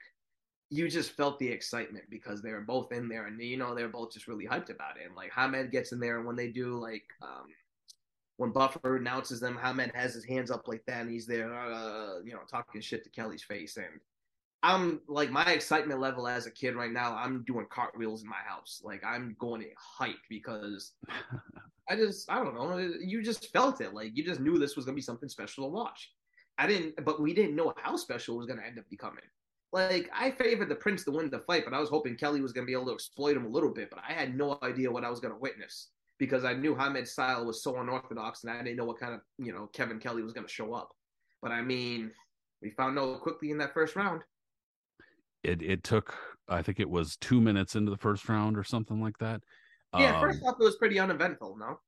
Speaker 2: you just felt the excitement because they were both in there, and, you know, they're both just really hyped about it. And, like, Hamed gets in there, and when they do, like, um, when Buffer announces them, Hamed has his hands up like that, and he's there, uh, you know, talking shit to Kelley's face, and I'm like my excitement level as a kid right now. I'm doing cartwheels in my house. Like I'm going to hike because I just I don't know. You just felt it. Like you just knew this was gonna be something special to watch. I didn't, but we didn't know how special it was gonna end up becoming. Like I favored the Prince to win the fight, but I was hoping Kelley was gonna be able to exploit him a little bit. But I had no idea what I was gonna witness because I knew Hamed's style was so unorthodox, and I didn't know what kind of you know Kevin Kelley was gonna show up. But I mean, we found out quickly in that first round
Speaker 1: it it took I think it was two minutes into the first round or something like that.
Speaker 2: Yeah, um, first off, it was pretty uneventful. No.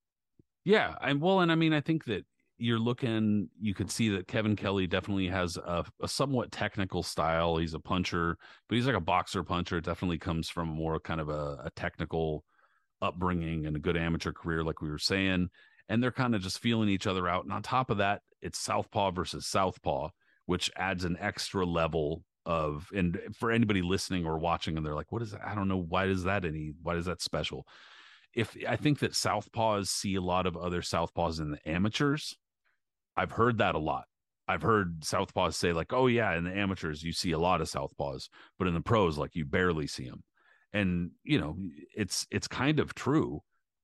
Speaker 1: Yeah, and well, and I mean, I think that you're looking, you could see that Kevin Kelley definitely has a, a, somewhat technical style. He's a puncher, but he's like a boxer puncher. It definitely comes from more kind of a, a technical upbringing and a good amateur career, like we were saying. And they're kind of just feeling each other out. And on top of that, it's Southpaw versus Southpaw, which adds an extra level of and for anybody listening or watching and they're like what is that? i don't know why is that any why is that special if I think that southpaws see a lot of other southpaws in the amateurs, I've heard that a lot. I've heard southpaws say like, "Oh yeah, in the amateurs you see a lot of southpaws, but in the pros like you barely see them." And you know, it's it's kind of true.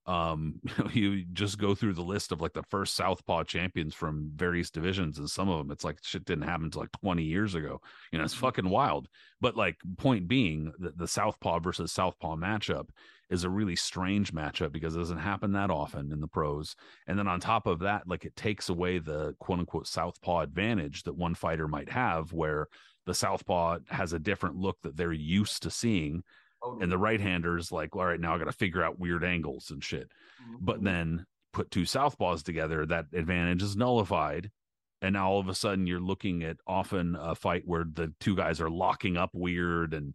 Speaker 1: Um, you, just go through the list of like the first southpaw champions from various divisions, and some of them it's like shit didn't happen until like 20 years ago. You know, it's fucking wild. But like, point being, the, the southpaw versus southpaw matchup is a really strange matchup because it doesn't happen that often in the pros. And then on top of that, like it takes away the quote unquote southpaw advantage that one fighter might have, where the southpaw has a different look that they're used to seeing. And the right hander's like, all right, now I got to figure out weird angles and shit. Mm-hmm. But then put two southpaws together, that advantage is nullified. And now all of a sudden you're looking at often a fight where the two guys are locking up weird and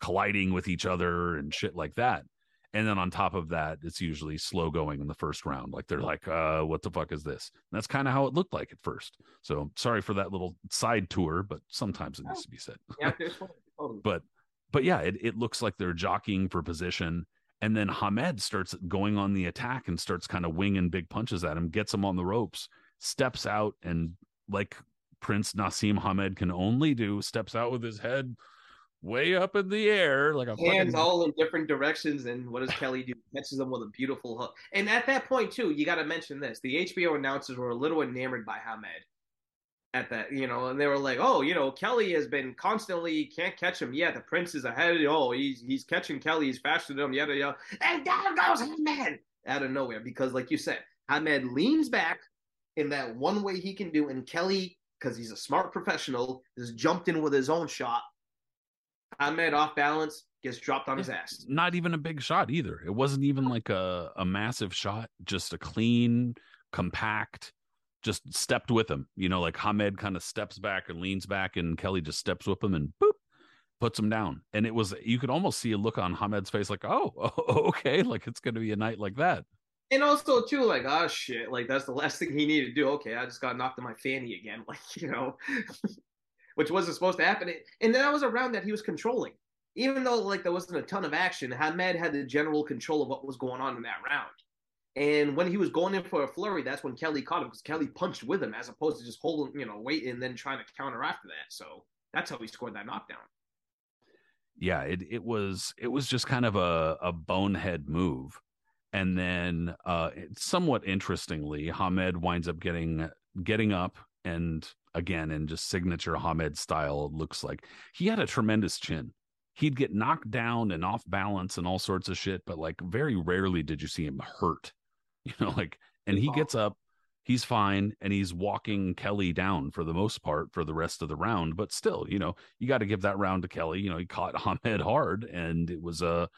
Speaker 1: colliding with each other and shit like that. And then on top of that it's usually slow going in the first round. Like they're like uh what the fuck is this? And that's kind of how it looked like at first. So sorry for that little side tour but sometimes it needs to be said.
Speaker 2: Yeah,
Speaker 1: but but yeah it, it looks like they're jockeying for position and then hamed starts going on the attack and starts kind of winging big punches at him gets him on the ropes steps out and like prince naseem hamed can only do steps out with his head way up in the air, like a
Speaker 2: hands
Speaker 1: fucking...
Speaker 2: all in different directions. And what does Kelley do? Catches them with a beautiful hook. And at that point, too, you got to mention this: the HBO announcers were a little enamored by Hamed at that, you know, and they were like, "Oh, you know, Kelley has been constantly can't catch him. Yeah, the Prince is ahead. Oh, he's he's catching Kelley. He's faster than him. Yada yada. And down goes Hamed out of nowhere because, like you said, Hamed leans back in that one way he can do, and Kelley, because he's a smart professional, has jumped in with his own shot Hamed off balance gets dropped on his ass.
Speaker 1: Not even a big shot either. It wasn't even like a, a massive shot, just a clean, compact, just stepped with him. You know, like Hamed kind of steps back and leans back, and Kelley just steps with him and boop, puts him down. And it was, you could almost see a look on Hamed's face like, oh, okay, like it's going to be a night like that.
Speaker 2: And also, too, like, oh shit, like that's the last thing he needed to do. Okay, I just got knocked in my fanny again. Like, you know, which wasn't supposed to happen. And then that was a round that he was controlling. Even though like there wasn't a ton of action, Hamed had the general control of what was going on in that round. And when he was going in for a flurry, that's when Kelley caught him because Kelley punched with him as opposed to just holding, you know, waiting and then trying to counter after that. So that's how he scored that knockdown.
Speaker 1: Yeah, it it was it was just kind of a, a bonehead move. And then uh somewhat interestingly, Hamed winds up getting getting up and again in just signature Hamed style looks like he had a tremendous chin. He'd get knocked down and off balance and all sorts of shit, but like very rarely did you see him hurt. You know, like and he gets up, he's fine, and he's walking Kelley down for the most part for the rest of the round. But still, you know, you got to give that round to Kelley. You know, he caught hamed hard, and it was a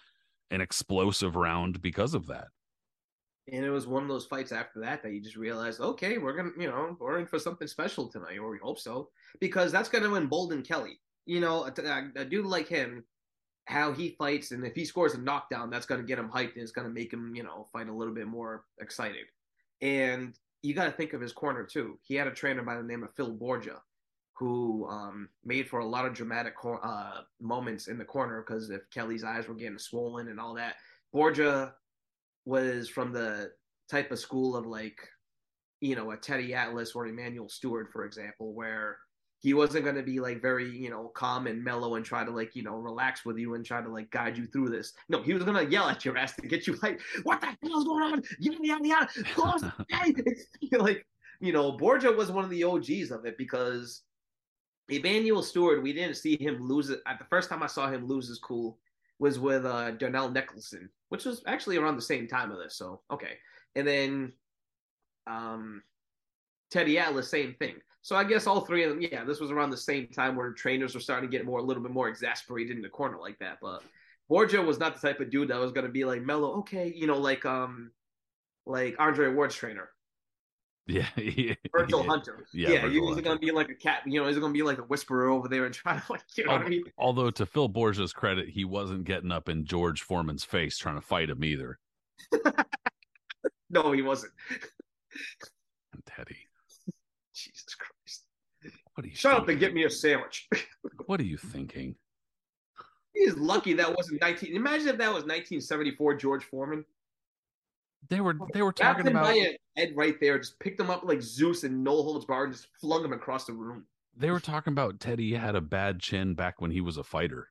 Speaker 1: an explosive round because of that
Speaker 2: and it was one of those fights after that that you just realized, okay, we're gonna, you know, we're in for something special tonight, or we hope so, because that's gonna embolden Kelley. You know, a, a, dude like him, how he fights, and if he scores a knockdown, that's gonna get him hyped, and it's gonna make him, you know, fight a little bit more excited. And you got to think of his corner too. He had a trainer by the name of Phil Borgia, who um, made for a lot of dramatic uh, moments in the corner because if Kelley's eyes were getting swollen and all that, Borgia was from the type of school of like, you know, a Teddy Atlas or Emanuel Steward, for example, where he wasn't going to be like very, you know, calm and mellow and try to like, you know, relax with you and try to like guide you through this. No, he was going to yell at your ass to get you like, what the hell's going on? Yada, yada, yada. Close like, you know, Borgia was one of the OGs of it because Emanuel Steward. we didn't see him lose it. At the first time I saw him lose his cool was with uh, Darnell Nicholson, which was actually around the same time of this. So okay, and then um, Teddy Atlas, same thing. So I guess all three of them, yeah, this was around the same time where trainers were starting to get more a little bit more exasperated in the corner like that. But Borgia was not the type of dude that was going to be like mellow, okay, you know, like um, like Andre Ward's trainer.
Speaker 1: Yeah, yeah
Speaker 2: Virgil yeah. Hunter. Yeah, yeah he's gonna be like a cat. You know, he's gonna be like a whisperer over there and try to like, you know what I mean?
Speaker 1: Although to Phil Borgia's credit, he wasn't getting up in George Foreman's face trying to fight him either.
Speaker 2: no, he wasn't.
Speaker 1: Teddy. What are you
Speaker 2: Shut
Speaker 1: thinking?
Speaker 2: up and get me a sandwich.
Speaker 1: what are you thinking?
Speaker 2: He's lucky that wasn't 19. Imagine if that was 1974 George Foreman.
Speaker 1: They were they were talking
Speaker 2: him
Speaker 1: about
Speaker 2: head right there, just picked him up like Zeus and no holds barred, and just flung him across the room.
Speaker 1: they were talking about Teddy had a bad chin back when he was a fighter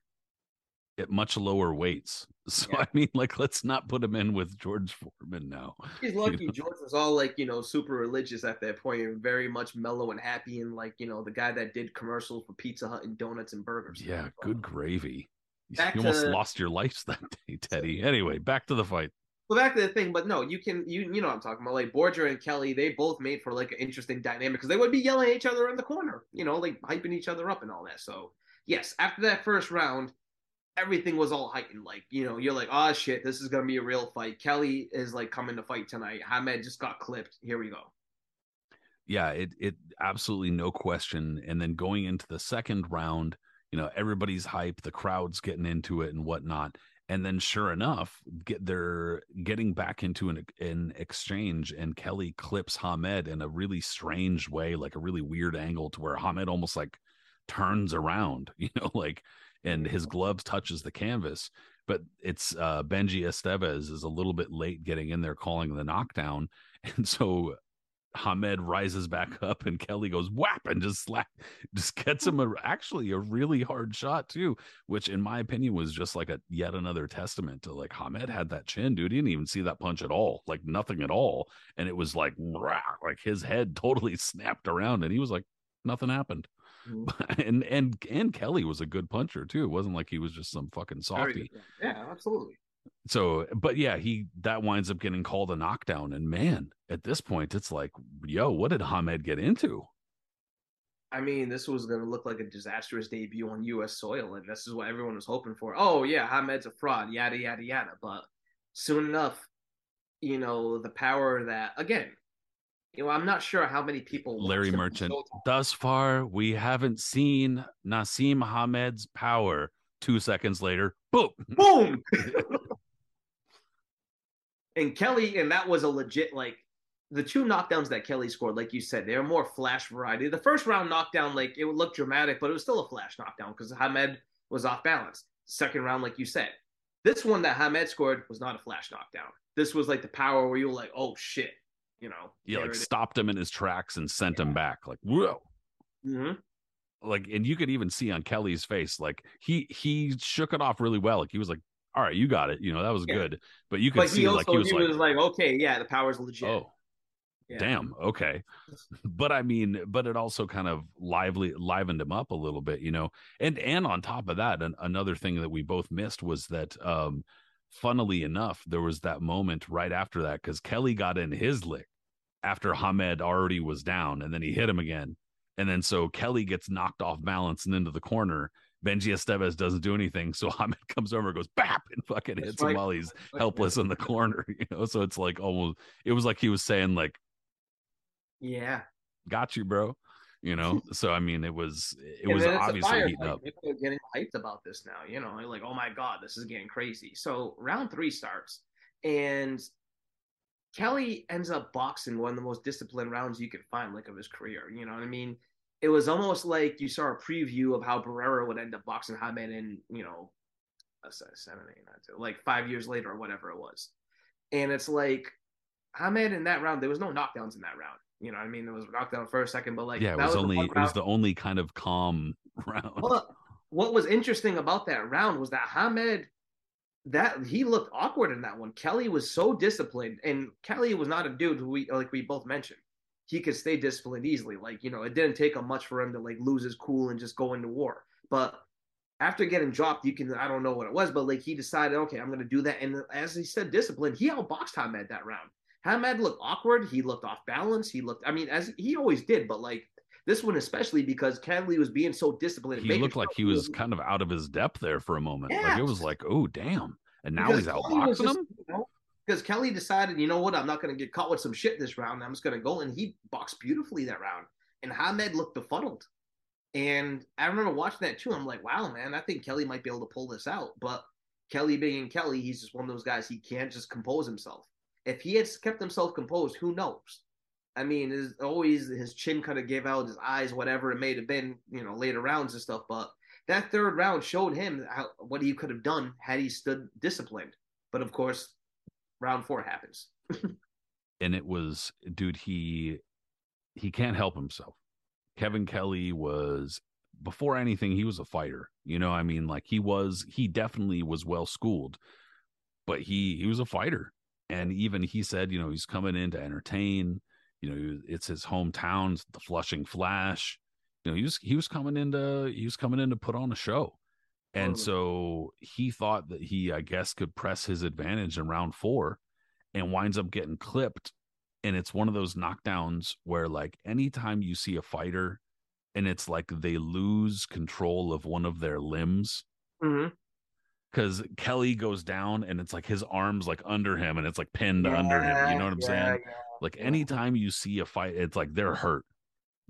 Speaker 1: at much lower weights. So
Speaker 2: Yeah.
Speaker 1: I mean, like, let's not put him in with George Foreman now.
Speaker 2: He's
Speaker 1: You
Speaker 2: lucky
Speaker 1: know?
Speaker 2: George was all like, you know, super religious at that point and very much mellow and happy and like, you know, the guy that did commercials for Pizza Hut and donuts and burgers.
Speaker 1: Yeah, good gravy. You almost lost your life that day, Teddy. Anyway, back to the fight.
Speaker 2: Well, back to the thing, but no, you can you you know what I'm talking about. Like Borgia and Kelley, they both made for like an interesting dynamic because they would be yelling at each other in the corner, you know, like hyping each other up and all that. So yes, after that first round, everything was all heightened. Like you know, you're like, oh shit, this is gonna be a real fight. Kelley is like coming to fight tonight. Hamed just got clipped. Here we go.
Speaker 1: yeah, it it absolutely no question. And then going into the second round, you know, everybody's hype, the crowd's getting into it and whatnot. And then sure enough, get they're getting back into an an exchange and Kelley clips Hamed in a really strange way, like a really weird angle to where Hamed almost like turns around, you know, like and his gloves touches the canvas. But it's uh Benjy Esteves is a little bit late getting in there calling the knockdown. And so Hamed rises back up and Kelley goes whap and just slap, just gets him a actually a really hard shot too, which in my opinion was just like a yet another testament to like Hamed had that chin, dude. He didn't even see that punch at all, like nothing at all, and it was like rah, like his head totally snapped around, and he was like nothing happened. Mm-hmm. and and and Kelley was a good puncher too. It wasn't like he was just some fucking softy.
Speaker 2: Yeah, absolutely.
Speaker 1: so but yeah he that winds up getting called a knockdown and man at this point it's like yo what did hamed get into
Speaker 2: I mean, this was going to look like a disastrous debut on U.S. soil, and this is what everyone was hoping for. Oh, yeah, Hamed's a fraud, yada, yada, yada. But soon enough, you know, the power that, again, you know, I'm not sure how many people.
Speaker 1: larry merchant thus far we haven't seen naseem hamed's power two seconds later boom
Speaker 2: Boom! and Kelley, and that was a legit, like, the two knockdowns that Kelley scored, like you said, they were more flash variety. The first round knockdown, like, it would look dramatic, but it was still a flash knockdown because Hamed was off balance. Second round, like you said. This one that Hamed scored was not a flash knockdown. This was like the power where you were like, oh shit, you know.
Speaker 1: yeah like
Speaker 2: is.
Speaker 1: stopped him in his tracks and sent him back like whoa
Speaker 2: Mhm.
Speaker 1: like and you could even see on kelley's face like he he shook it off really well like he was like all right you got it you know that was
Speaker 2: Yeah.
Speaker 1: good but you could
Speaker 2: But
Speaker 1: see
Speaker 2: he also
Speaker 1: like he was like
Speaker 2: okay, yeah, the power's legit.
Speaker 1: oh
Speaker 2: Yeah.
Speaker 1: damn okay but i mean but it also kind of lively livened him up a little bit you know and and on top of that an, another thing that we both missed was that um funnily enough there was that moment right after that because kelley got in his lick after hamed already was down and then he hit him again and then so kelley gets knocked off balance and into the corner benjy esteves doesn't do anything so hamed comes over and goes bap and fucking hits him while he's
Speaker 2: Right.
Speaker 1: helpless in the corner you know so it's like almost it was like he was saying like
Speaker 2: Yeah.
Speaker 1: got you, bro. You know, so I mean, it was it
Speaker 2: And
Speaker 1: was
Speaker 2: then it's a
Speaker 1: obviously heating up.
Speaker 2: People are getting hyped about this now. You know, like, oh my god, this is getting crazy. So round three starts, and Kelley ends up boxing one of the most disciplined rounds you could find, like of his career. You know what I mean? It was almost like you saw a preview of how Barrera would end up boxing Hamed in, you know, uh, seven, eight, nine, two, like five years later or whatever it was. And it's like Hamed in that round, there was no knockdowns in that round. You know what I mean? it was a knockdown first, second, but like
Speaker 1: Yeah, it
Speaker 2: that
Speaker 1: was only it was the only kind of calm round.
Speaker 2: well, what was interesting about that round was that Hamed, that he looked awkward in that one. Kelley was so disciplined, and Kelley was not a dude who we like we both mentioned. He could stay disciplined easily. Like you know, it didn't take him much for him to like lose his cool and just go into war. But after getting dropped, you can I don't know what it was, but like he decided, okay, I'm gonna do that. And as he said, discipline. He outboxed Hamed that round. Hamed looked awkward. He looked off balance. He looked. I mean, as he always did, but like this one especially because Kelley was being so disciplined.
Speaker 1: He looked like he was kind of out of his depth there for a moment. Like
Speaker 2: Yeah.
Speaker 1: it was like, oh damn, and now
Speaker 2: Because
Speaker 1: he's outboxing him.
Speaker 2: you know, because Kelley decided, you know what, I'm not going to get caught with some shit this round. I'm just going to go, and he boxed beautifully that round. And Hamed looked befuddled. And I remember watching that too. I'm like, wow, man, I think Kelley might be able to pull this out. But Kelley being Kelley, he's just one of those guys. He can't just compose himself. If he had kept himself composed, who knows? I mean, there's always his chin kind of gave out, his eyes, whatever it may have been, you know, later rounds and stuff. But that third round showed him how, what he could have done had he stood disciplined. But of course, round four happens.
Speaker 1: and it was, dude, he he can't help himself. Kevin Kelley was before anything, he was a fighter. You know, I mean, like he was, he definitely was well schooled, but he he was a fighter. And even he said, you know, he's coming in to entertain. You know, it's his hometown, the Flushing Flash. You know, he was he was coming into he was coming in to put on a show. And
Speaker 2: Totally.
Speaker 1: so he thought that he, I guess, could press his advantage in round four and winds up getting clipped. And it's one of those knockdowns where, like, anytime you see a fighter and it's like they lose control of one of their limbs,
Speaker 2: hmm
Speaker 1: because Kelley goes down and it's like his arms like under him and it's like pinned under him. You know what I'm saying? Like anytime you see a fight, it's like they're hurt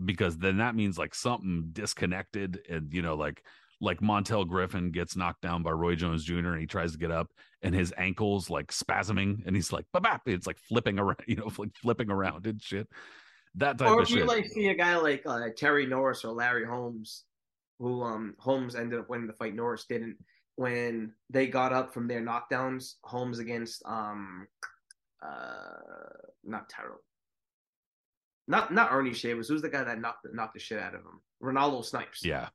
Speaker 1: because then that means like something disconnected and you know like like Montel Griffin gets knocked down by Roy Jones Jr. and he tries to get up and his ankles like spasming and he's like bap it's like flipping around you know like flipping around and shit that type
Speaker 2: Or
Speaker 1: of
Speaker 2: if you like see a guy like uh, Terry Norris or Larry Holmes, who um Holmes ended up winning the fight, Norris didn't. When they got up from their knockdowns, Holmes against um uh not Terrell. Not not Ernie Shavers. Who's the guy that knocked knocked the shit out of him? Renaldo Snipes.
Speaker 1: yeah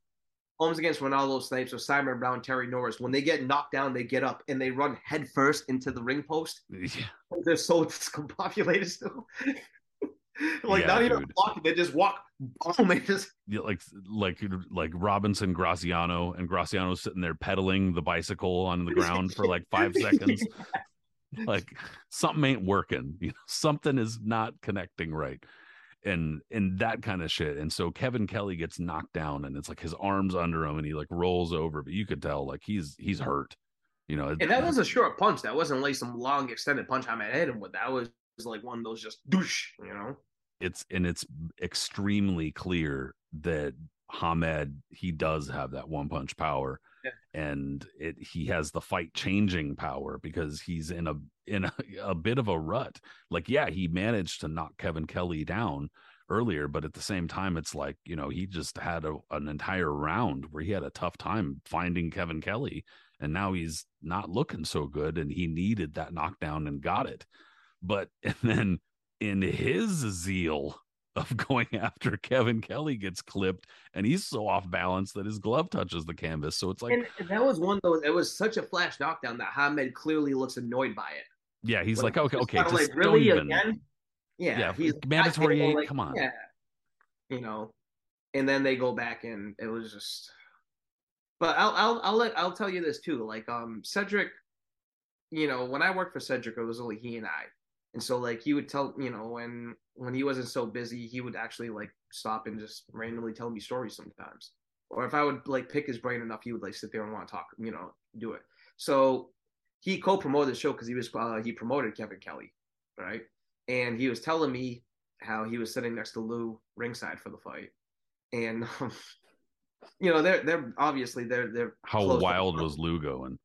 Speaker 2: Holmes against Renaldo Snipes or Simon Brown, Terry Norris. When they get knocked down, they get up and they run headfirst into the ring post.
Speaker 1: yeah
Speaker 2: They're so discombobulated still. like
Speaker 1: Yeah,
Speaker 2: not even
Speaker 1: dude.
Speaker 2: they just walk. Boom! They just
Speaker 1: Yeah, like like like Robinson Graziano and Graziano sitting there pedaling the bicycle on the ground for like five seconds. Like something ain't working. You know, something is not connecting right. And and that kind of shit. And so Kevin Kelley gets knocked down and it's like his arms under him and he like rolls over, but you could tell like he's he's hurt. You know,
Speaker 2: And that was a short punch. That wasn't like some long extended punch I might hit him with. That was like one of those just douche, you know?
Speaker 1: It's and it's extremely clear that Hamed he does have that one punch power
Speaker 2: Yeah.
Speaker 1: and it he has the fight changing power because he's in a in a, a bit of a rut like yeah he managed to knock Kevin Kelley down earlier but at the same time it's like you know he just had a, an entire round where he had a tough time finding Kevin Kelley and now he's not looking so good and he needed that knockdown and got it but and then in his zeal of going after Kevin Kelley gets clipped and he's so off balance that his glove touches the canvas. So it's like,
Speaker 2: and, that was one though. It was such a flash knockdown that Hamed clearly looks annoyed by it.
Speaker 1: yeah, he's
Speaker 2: Like,
Speaker 1: like, okay, okay, just
Speaker 2: like, really
Speaker 1: even.
Speaker 2: again. Yeah,
Speaker 1: Yeah,
Speaker 2: he's
Speaker 1: mandatory eight,
Speaker 2: like,
Speaker 1: come on.
Speaker 2: Yeah, you know, and then they go back and it was just. But I'll I'll I'll let I'll tell you this too. Like um Cedric, you know, when I worked for Cedric, it was only he and I, and so like he would tell you know when when he wasn't so busy, he would actually like stop and just randomly tell me stories sometimes. Or if I would like pick his brain enough, he would like sit there and want to talk, you know, do it. So he co-promoted the show because he was uh, he promoted Kevin Kelly, right? And he was telling me how he was sitting next to Lou ringside for the fight, and um, you know they're they're obviously they're they're
Speaker 1: How wild was Lou going?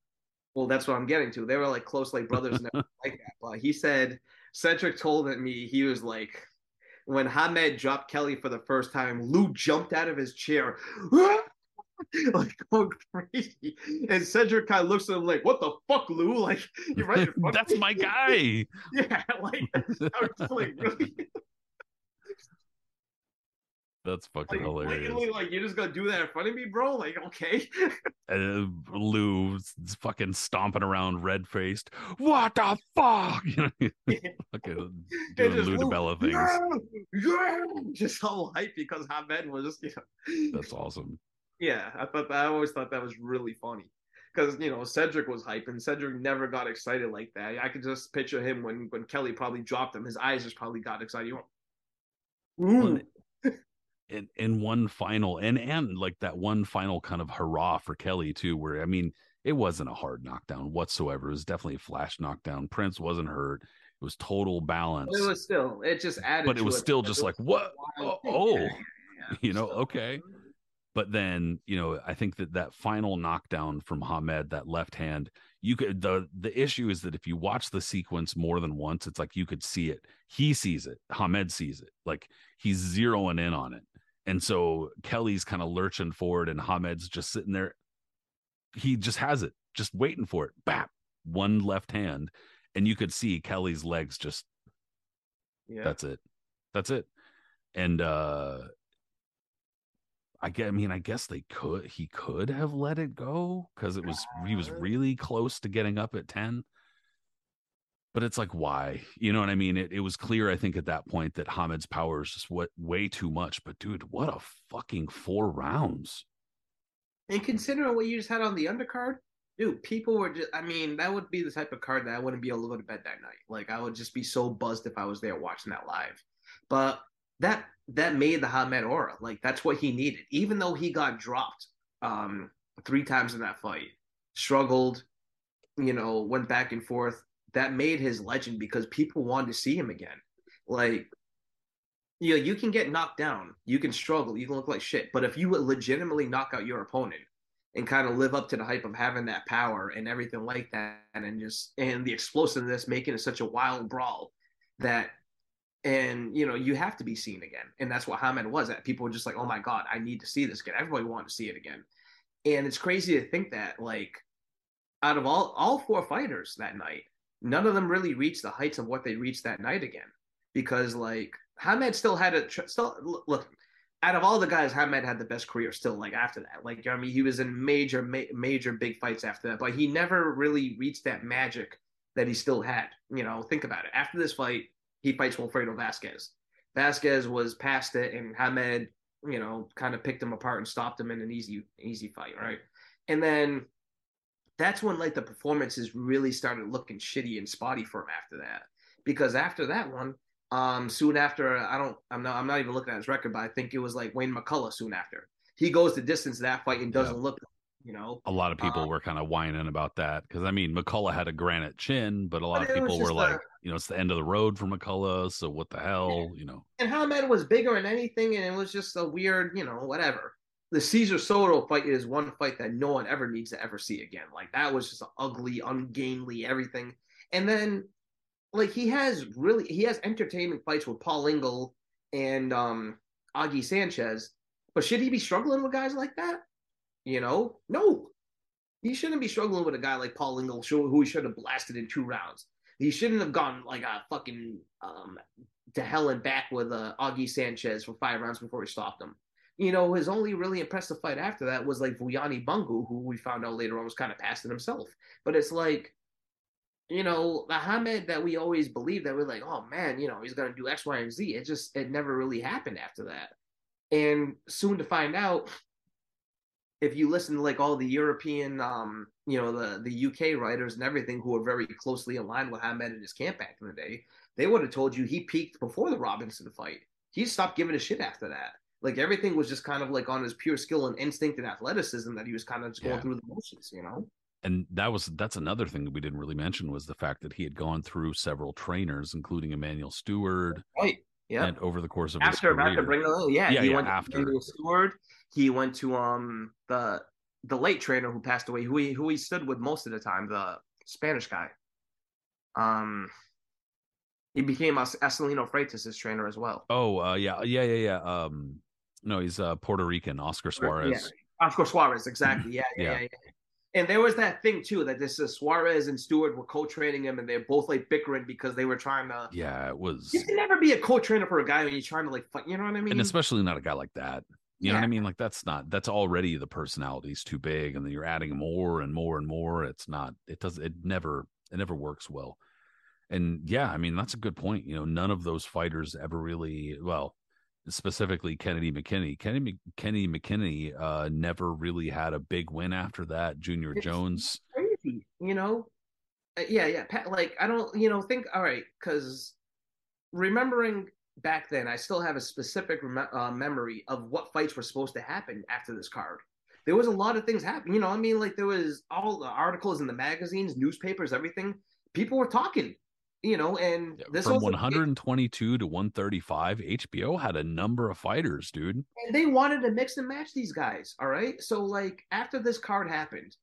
Speaker 2: Well, that's what I'm getting to. They were like close like brothers and everything like that. But he said Cedric told me he was like when Hamed dropped Kelley for the first time, Lou jumped out of his chair. like going oh, crazy, and Cedric kind of looks at him like, "What the fuck, Lou? Like, you're right. in front of
Speaker 1: That's my guy.
Speaker 2: Yeah, like, I was like, really?
Speaker 1: That's fucking
Speaker 2: Like,
Speaker 1: hilarious.
Speaker 2: blatantly, like, you're just gonna do that in front of me, bro? Like, okay.
Speaker 1: Uh, Lou's fucking stomping around, red faced. What the fuck? You know, fucking doing
Speaker 2: just
Speaker 1: Lou DiBella things.
Speaker 2: Yeah, yeah, just so hype because Hamed was just, you know.
Speaker 1: That's awesome.
Speaker 2: Yeah, I thought that, I always thought that was really funny because you know Cedric was hype and Cedric never got excited like that. I could just picture him when when Kelley probably dropped him, his eyes just probably got excited. You Ooh.
Speaker 1: In in one final and and like that one final kind of hurrah for Kelley too, where I mean it wasn't a hard knockdown whatsoever. It was definitely a flash knockdown. Prince wasn't hurt. It was total balance.
Speaker 2: But it was still, it just added.
Speaker 1: But it was still just
Speaker 2: It
Speaker 1: like, what? Oh, oh.
Speaker 2: Yeah, yeah, yeah.
Speaker 1: You know,
Speaker 2: So-
Speaker 1: okay. But then, you know, I think that that final knockdown from Hamed, that left hand, you could the the issue is that if you watch the sequence more than once, it's like you could see it. He sees it. Hamed sees it. Like he's zeroing in on it. And so Kelley's kind of lurching forward and Hamed's just sitting there. He just has it, just waiting for it. Bap, one left hand. and you could see Kelley's legs just
Speaker 2: Yeah.
Speaker 1: that's it. That's it. And uh I get I mean, I guess they could he could have let it go because it was he was really close to getting up at 10. But it's like why? You know what I mean? It it was clear, I think, at that point that Hamed's power is just what way too much. But dude, what a fucking four rounds.
Speaker 2: And considering what you just had on the undercard, dude, people were just, I mean, that would be the type of card that I wouldn't be able to go to bed that night. Like, I would just be so buzzed if I was there watching that live. But that, that made the Hamed aura. Like, that's what he needed. Even though he got dropped um, three times in that fight, struggled, you know, went back and forth, that made his legend because people wanted to see him again. Like, you know, you can get knocked down, you can struggle, you can look like shit. But if you would legitimately knock out your opponent and kind of live up to the hype of having that power and everything like that, and just and the explosiveness, making it such a wild brawl that, and you know, you have to be seen again. And that's what Hamed was. That people were just like, oh my god, I need to see this again. Everybody wanted to see it again. And it's crazy to think that like out of all all four fighters that night, none of them really reached the heights of what they reached that night again because like Hamed still had a tr- still look out of all the guys Hamed had the best career still like after that like I mean he was in major ma- major big fights after that but he never really reached that magic that he still had you know think about it after this fight he fights Wilfredo Vasquez Vasquez was past it and Hamed you know kind of picked him apart and stopped him in an easy easy fight right and then that's when like the performances really started looking shitty and spotty for him after that because after that one um, soon after, I don't, I'm not, I'm not even looking at his record, but I think it was like Wayne McCullough. Soon after, he goes the distance of that fight and doesn't
Speaker 1: Yeah.
Speaker 2: look, you know.
Speaker 1: A lot of people
Speaker 2: Um,
Speaker 1: were kind of whining about that because I mean McCullough had a granite chin, but a lot of people were like,
Speaker 2: a-
Speaker 1: you know, it's the end of the road for McCullough, so what the hell, you know?
Speaker 2: And Hamed was bigger than anything, and it was just a weird, you know, whatever. The Cesar Soto fight is one fight that no one ever needs to ever see again. Like that was just ugly, ungainly, everything. And then, like he has really, he has entertainment fights with Paul Ingle and um Augie Sanchez. But should he be struggling with guys like that? You know, no. He shouldn't be struggling with a guy like Paul Ingle, who he should have blasted in two rounds. He shouldn't have gone like a fucking um to hell and back with uh, Augie Sanchez for five rounds before he stopped him. You know, his only really impressive fight after that was like Vuyani Bungu, who we found out later on was kind of past it himself. But it's like, you know, the Hamed that we always believed that we're like, oh man, you know, he's gonna do X, Y, and Z. It just it never really happened after that. And soon to find out, if you listen to like all the European, um, you know, the the UK writers and everything who are very closely aligned with Hamed and his camp back in the day, they would have told you he peaked before the Robinson fight. He stopped giving a shit after that. Like everything was just kind of like on his pure skill and instinct and athleticism that he was kind of just going through the motions, you know?
Speaker 1: and that was that's another thing that we didn't really mention was the fact that he had gone through several trainers, including Emanuel Steward,
Speaker 2: Right. Yeah.
Speaker 1: and over the course of
Speaker 2: after
Speaker 1: his career.
Speaker 2: after bringing oh, yeah,
Speaker 1: Yeah,
Speaker 2: he
Speaker 1: yeah,
Speaker 2: went
Speaker 1: after.
Speaker 2: Emanuel Steward. He went to um the the late trainer who passed away, who he who he stood with most of the time, the Spanish guy. Um, he became Acelino Freitas' trainer as well.
Speaker 1: oh, uh, yeah, yeah, yeah, yeah. Um, no, he's uh, Puerto Rican, Oscar Suarez.
Speaker 2: Yeah, Oscar Suarez, exactly. Yeah, yeah,
Speaker 1: Yeah.
Speaker 2: yeah. And there was that thing too that this is Suarez and Steward were co-training him, and they're both like bickering because they were trying to.
Speaker 1: Yeah, it was,
Speaker 2: You can never be a co-trainer for a guy when you're trying to like fight. You know what I mean?
Speaker 1: and especially not a guy like that. You know what I mean? Like that's not that's already the personality's too big, and then you're adding more and more and more. It's not. It does. It never. It never works well. And yeah, I mean that's a good point. You know, none of those fighters ever really well. Specifically, Kennedy McKinney. Kennedy Kenny McKinney uh, never really had a big win after that. Junior
Speaker 2: It's-
Speaker 1: Jones.
Speaker 2: crazy, you know? Uh, yeah, yeah. Pat, like, I don't, you know, think, all right, because remembering back then, I still have a specific rem- uh, memory of what fights were supposed to happen after this card. There was a lot of things happening. You know, I mean, like, there was all the articles in the magazines, newspapers, everything. People were talking, you know, and this
Speaker 1: From
Speaker 2: also-
Speaker 1: 122 to 135, HBO had a number of fighters, dude.
Speaker 2: and they wanted to mix and match these guys. All right. So like after this card happened,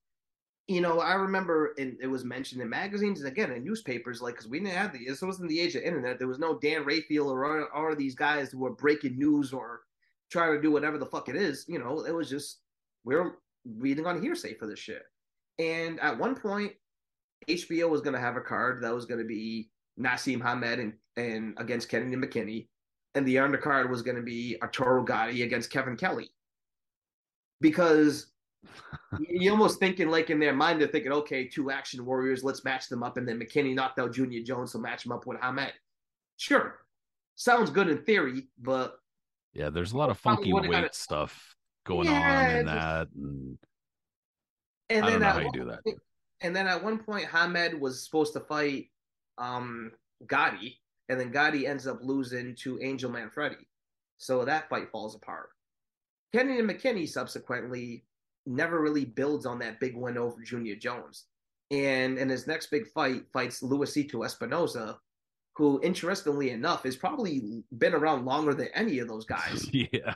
Speaker 2: you know, I remember and it was mentioned in magazines and again in newspapers, like because we didn't have the this wasn't the age of internet. There was no Dan Rafael or all of these guys who were breaking news or trying to do whatever the fuck it is. You know, it was just we're reading on hearsay for this shit. And at one point, HBO was going to have a card that was going to be Naseem Hamed and, and against Kennedy McKinney, and the undercard was going to be Arturo Gatti against Kevin Kelley. Because you're almost thinking like in their mind they're thinking, okay, two action warriors, let's match them up, and then McKinney knocked out Junior Jones, so match him up with Hamed. Sure, sounds good in theory, but
Speaker 1: yeah, there's a lot of funky weight gotta... stuff going yeah, on in just... that, and, and I don't know how you do that.
Speaker 2: And then at one point, Hamed was supposed to fight um Gatti, and then Gatti ends up losing to Angel Manfredy. So that fight falls apart. Kennedy and McKinney subsequently never really builds on that big win over Junior Jones. And in his next big fight, fights Luisito Espinosa, who, interestingly enough, has probably been around longer than any of those guys.
Speaker 1: Yeah.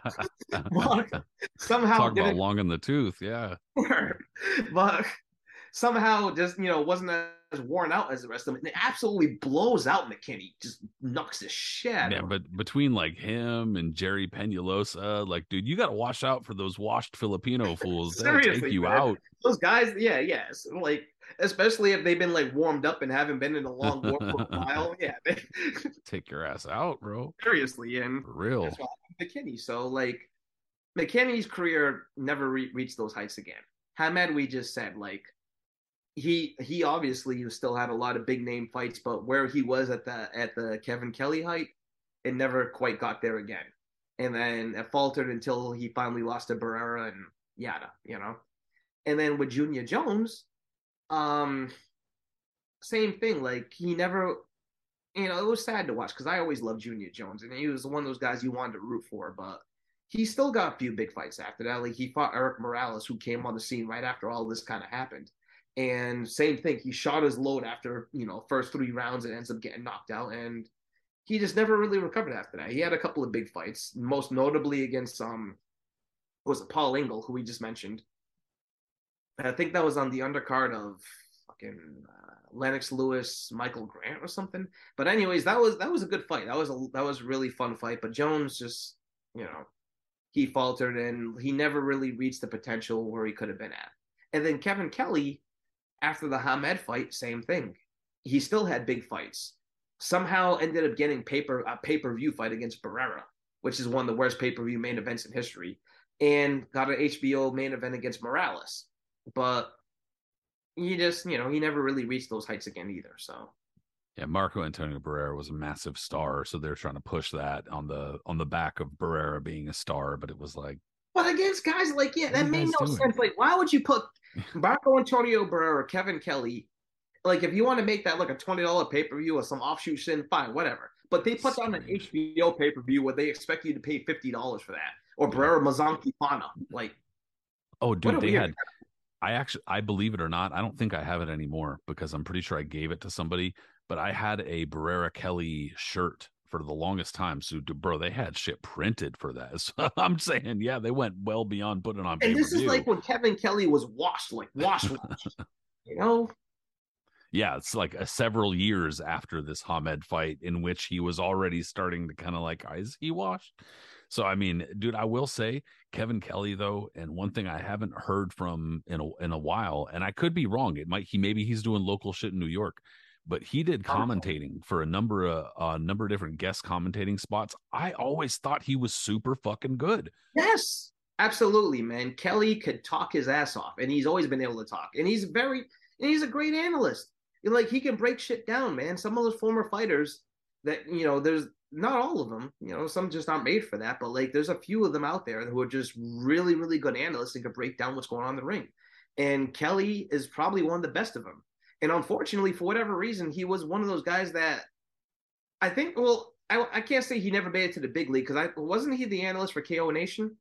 Speaker 2: somehow
Speaker 1: talk about long in the tooth. Yeah.
Speaker 2: but somehow just you know wasn't as worn out as the rest of them. And it absolutely blows out McKinney, just knocks the shit.
Speaker 1: Yeah, but between like him and Gerry Peñalosa, like, dude, you got to watch out for those washed Filipino fools. They'll take you man. out.
Speaker 2: Those guys, yeah, yes, like especially if they've been like warmed up and haven't been in a long war for a while. Yeah,
Speaker 1: take your ass out, bro.
Speaker 2: Seriously, and
Speaker 1: for real,
Speaker 2: McKinney. So like, McKinney's career never re- reached those heights again. Hamed, we just said like he he obviously still had a lot of big name fights, but where he was at the at the Kevin Kelley height, it never quite got there again. And then it faltered until he finally lost to Barrera and yada, you know. And then with Junior Jones, um, same thing. Like he never, you know, it was sad to watch because I always loved Junior Jones, and he was one of those guys you wanted to root for. But he still got a few big fights after that. Like he fought Erik Morales, who came on the scene right after all this kind of happened. And same thing, he shot his load after, you know, first three rounds and ends up getting knocked out. And he just never really recovered after that. He had a couple of big fights, most notably against um was it Paul Ingle, who we just mentioned. I think that was on the undercard of fucking uh, Lennox Lewis, Michael Grant or something. But anyways, that was that was a good fight. That was a that was a really fun fight. But Jones just, you know, he faltered and he never really reached the potential where he could have been at. And then Kevin Kelley, after the Hamed fight, same thing. He still had big fights. Somehow ended up getting paper a pay per view fight against Barrera, which is one of the worst pay per view main events in history, and got an HBO main event against Morales. But he just, you know, he never really reached those heights again either. So
Speaker 1: yeah, Marco Antonio Barrera was a massive star, so they're trying to push that on the on the back of Barrera being a star, but it was like
Speaker 2: but against guys like yeah, that made no doing? sense. Like, why would you put Marco Antonio Barrera, Kevin Kelley? Like, if you want to make that like a twenty dollar pay per view or some offshoot sin, fine, whatever. But they put on an HBO pay per view where they expect you to pay fifty dollars for that, or Barrera Mazanki Pana. Like,
Speaker 1: oh, dude, they had. I actually, I believe it or not, I don't think I have it anymore because I'm pretty sure I gave it to somebody. But I had a Barrera Kelley shirt for the longest time. So, bro, they had shit printed for that. So I'm saying, yeah, they went well beyond putting on.
Speaker 2: And this is like when Kevin Kelley was washed, like washed, washed you know.
Speaker 1: Yeah, it's like a several years after this Hamed fight, in which he was already starting to kind of like, ah, is he washed? So I mean, dude, I will say Kevin Kelley though, and one thing I haven't heard from in a in a while, and I could be wrong. It might he maybe he's doing local shit in New York but he did commentating for a number of a uh, number of different guest commentating spots. I always thought he was super fucking good.
Speaker 2: Yes, absolutely, man. Kelley could talk his ass off, and he's always been able to talk. And he's very, and he's a great analyst. And like he can break shit down, man. Some of those former fighters that you know, there's not all of them. You know, some just aren't made for that. But like, there's a few of them out there who are just really, really good analysts and can break down what's going on in the ring. And Kelley is probably one of the best of them. And unfortunately, for whatever reason, he was one of those guys that I think. Well, I, I can't say he never made it to the big league because I wasn't he the analyst for KO Nation.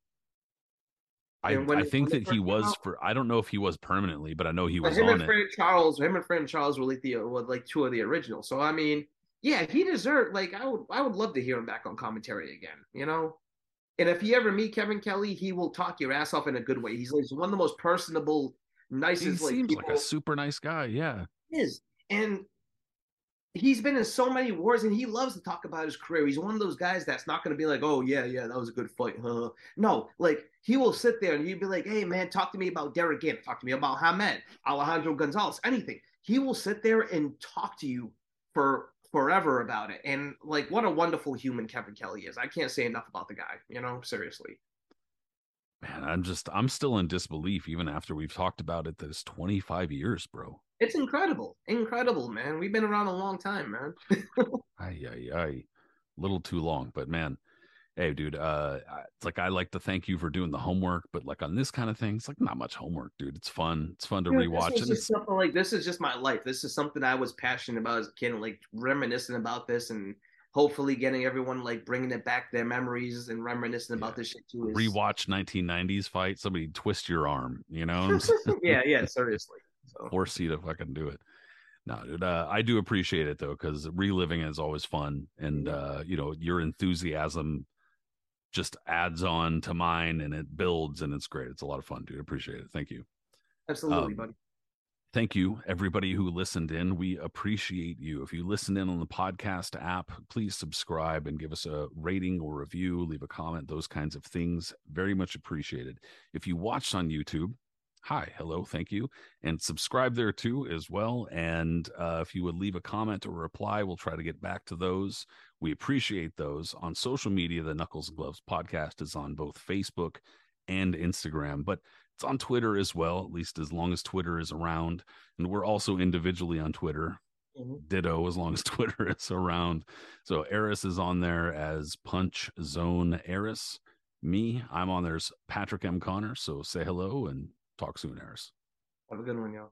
Speaker 1: I, I think that he was out? for. I don't know if he was permanently, but I know he was
Speaker 2: him
Speaker 1: on
Speaker 2: and it. Charles, him and Fred Charles were like the were like two of the originals. So I mean, yeah, he deserved. Like I would, I would love to hear him back on commentary again. You know, and if you ever meet Kevin Kelley, he will talk your ass off in a good way. He's like one of the most personable nicest.
Speaker 1: He
Speaker 2: like,
Speaker 1: seems
Speaker 2: people.
Speaker 1: like a super nice guy. Yeah,
Speaker 2: is and he's been in so many wars and he loves to talk about his career. He's one of those guys that's not going to be like, oh, yeah, yeah, that was a good fight. Huh? No, like he will sit there and he'd be like, hey, man, talk to me about Derrick Gainer, talk to me about Hamed, Alejandro Gonzalez, anything. He will sit there and talk to you for forever about it. And like, what a wonderful human Kevin Kelley is. I can't say enough about the guy, you know, seriously.
Speaker 1: Man, I'm just, I'm still in disbelief even after we've talked about it that it's 25 years, bro.
Speaker 2: It's incredible. Incredible, man. We've been around a long time, man.
Speaker 1: ay, ay, ay. Little too long, but man, hey, dude, uh, it's like I like to thank you for doing the homework, but like on this kind of thing, it's like not much homework, dude. It's fun. It's fun to yeah, rewatch.
Speaker 2: This is something like this is just my life. This is something I was passionate about as a kid, like reminiscing about this and hopefully getting everyone like bringing it back their memories and reminiscing yeah. about this shit too.
Speaker 1: Is... Rewatch 1990s fight. Somebody twist your arm, you know?
Speaker 2: yeah, yeah, seriously.
Speaker 1: So. Force you to fucking do it. No, dude, uh, I do appreciate it though, because reliving is always fun, and uh, you know your enthusiasm just adds on to mine, and it builds, and it's great. It's a lot of fun, dude. Appreciate it. Thank you.
Speaker 2: Absolutely, um, buddy.
Speaker 1: Thank you, everybody who listened in. We appreciate you. If you listen in on the podcast app, please subscribe and give us a rating or review, leave a comment, those kinds of things. Very much appreciated. If you watched on YouTube, hi, hello, thank you. And subscribe there too as well. And uh, if you would leave a comment or reply, we'll try to get back to those. We appreciate those. On social media, the Knuckles and Gloves podcast is on both Facebook and Instagram, but it's on Twitter as well, at least as long as Twitter is around. And we're also individually on Twitter. Mm-hmm. Ditto as long as Twitter is around. So Aris is on there as Punch Zone Aris. Me, I'm on there as Patrick M. Connor. So say hello and Talk soon, Aris.
Speaker 2: Have a good one, y'all.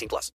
Speaker 3: 18 plus.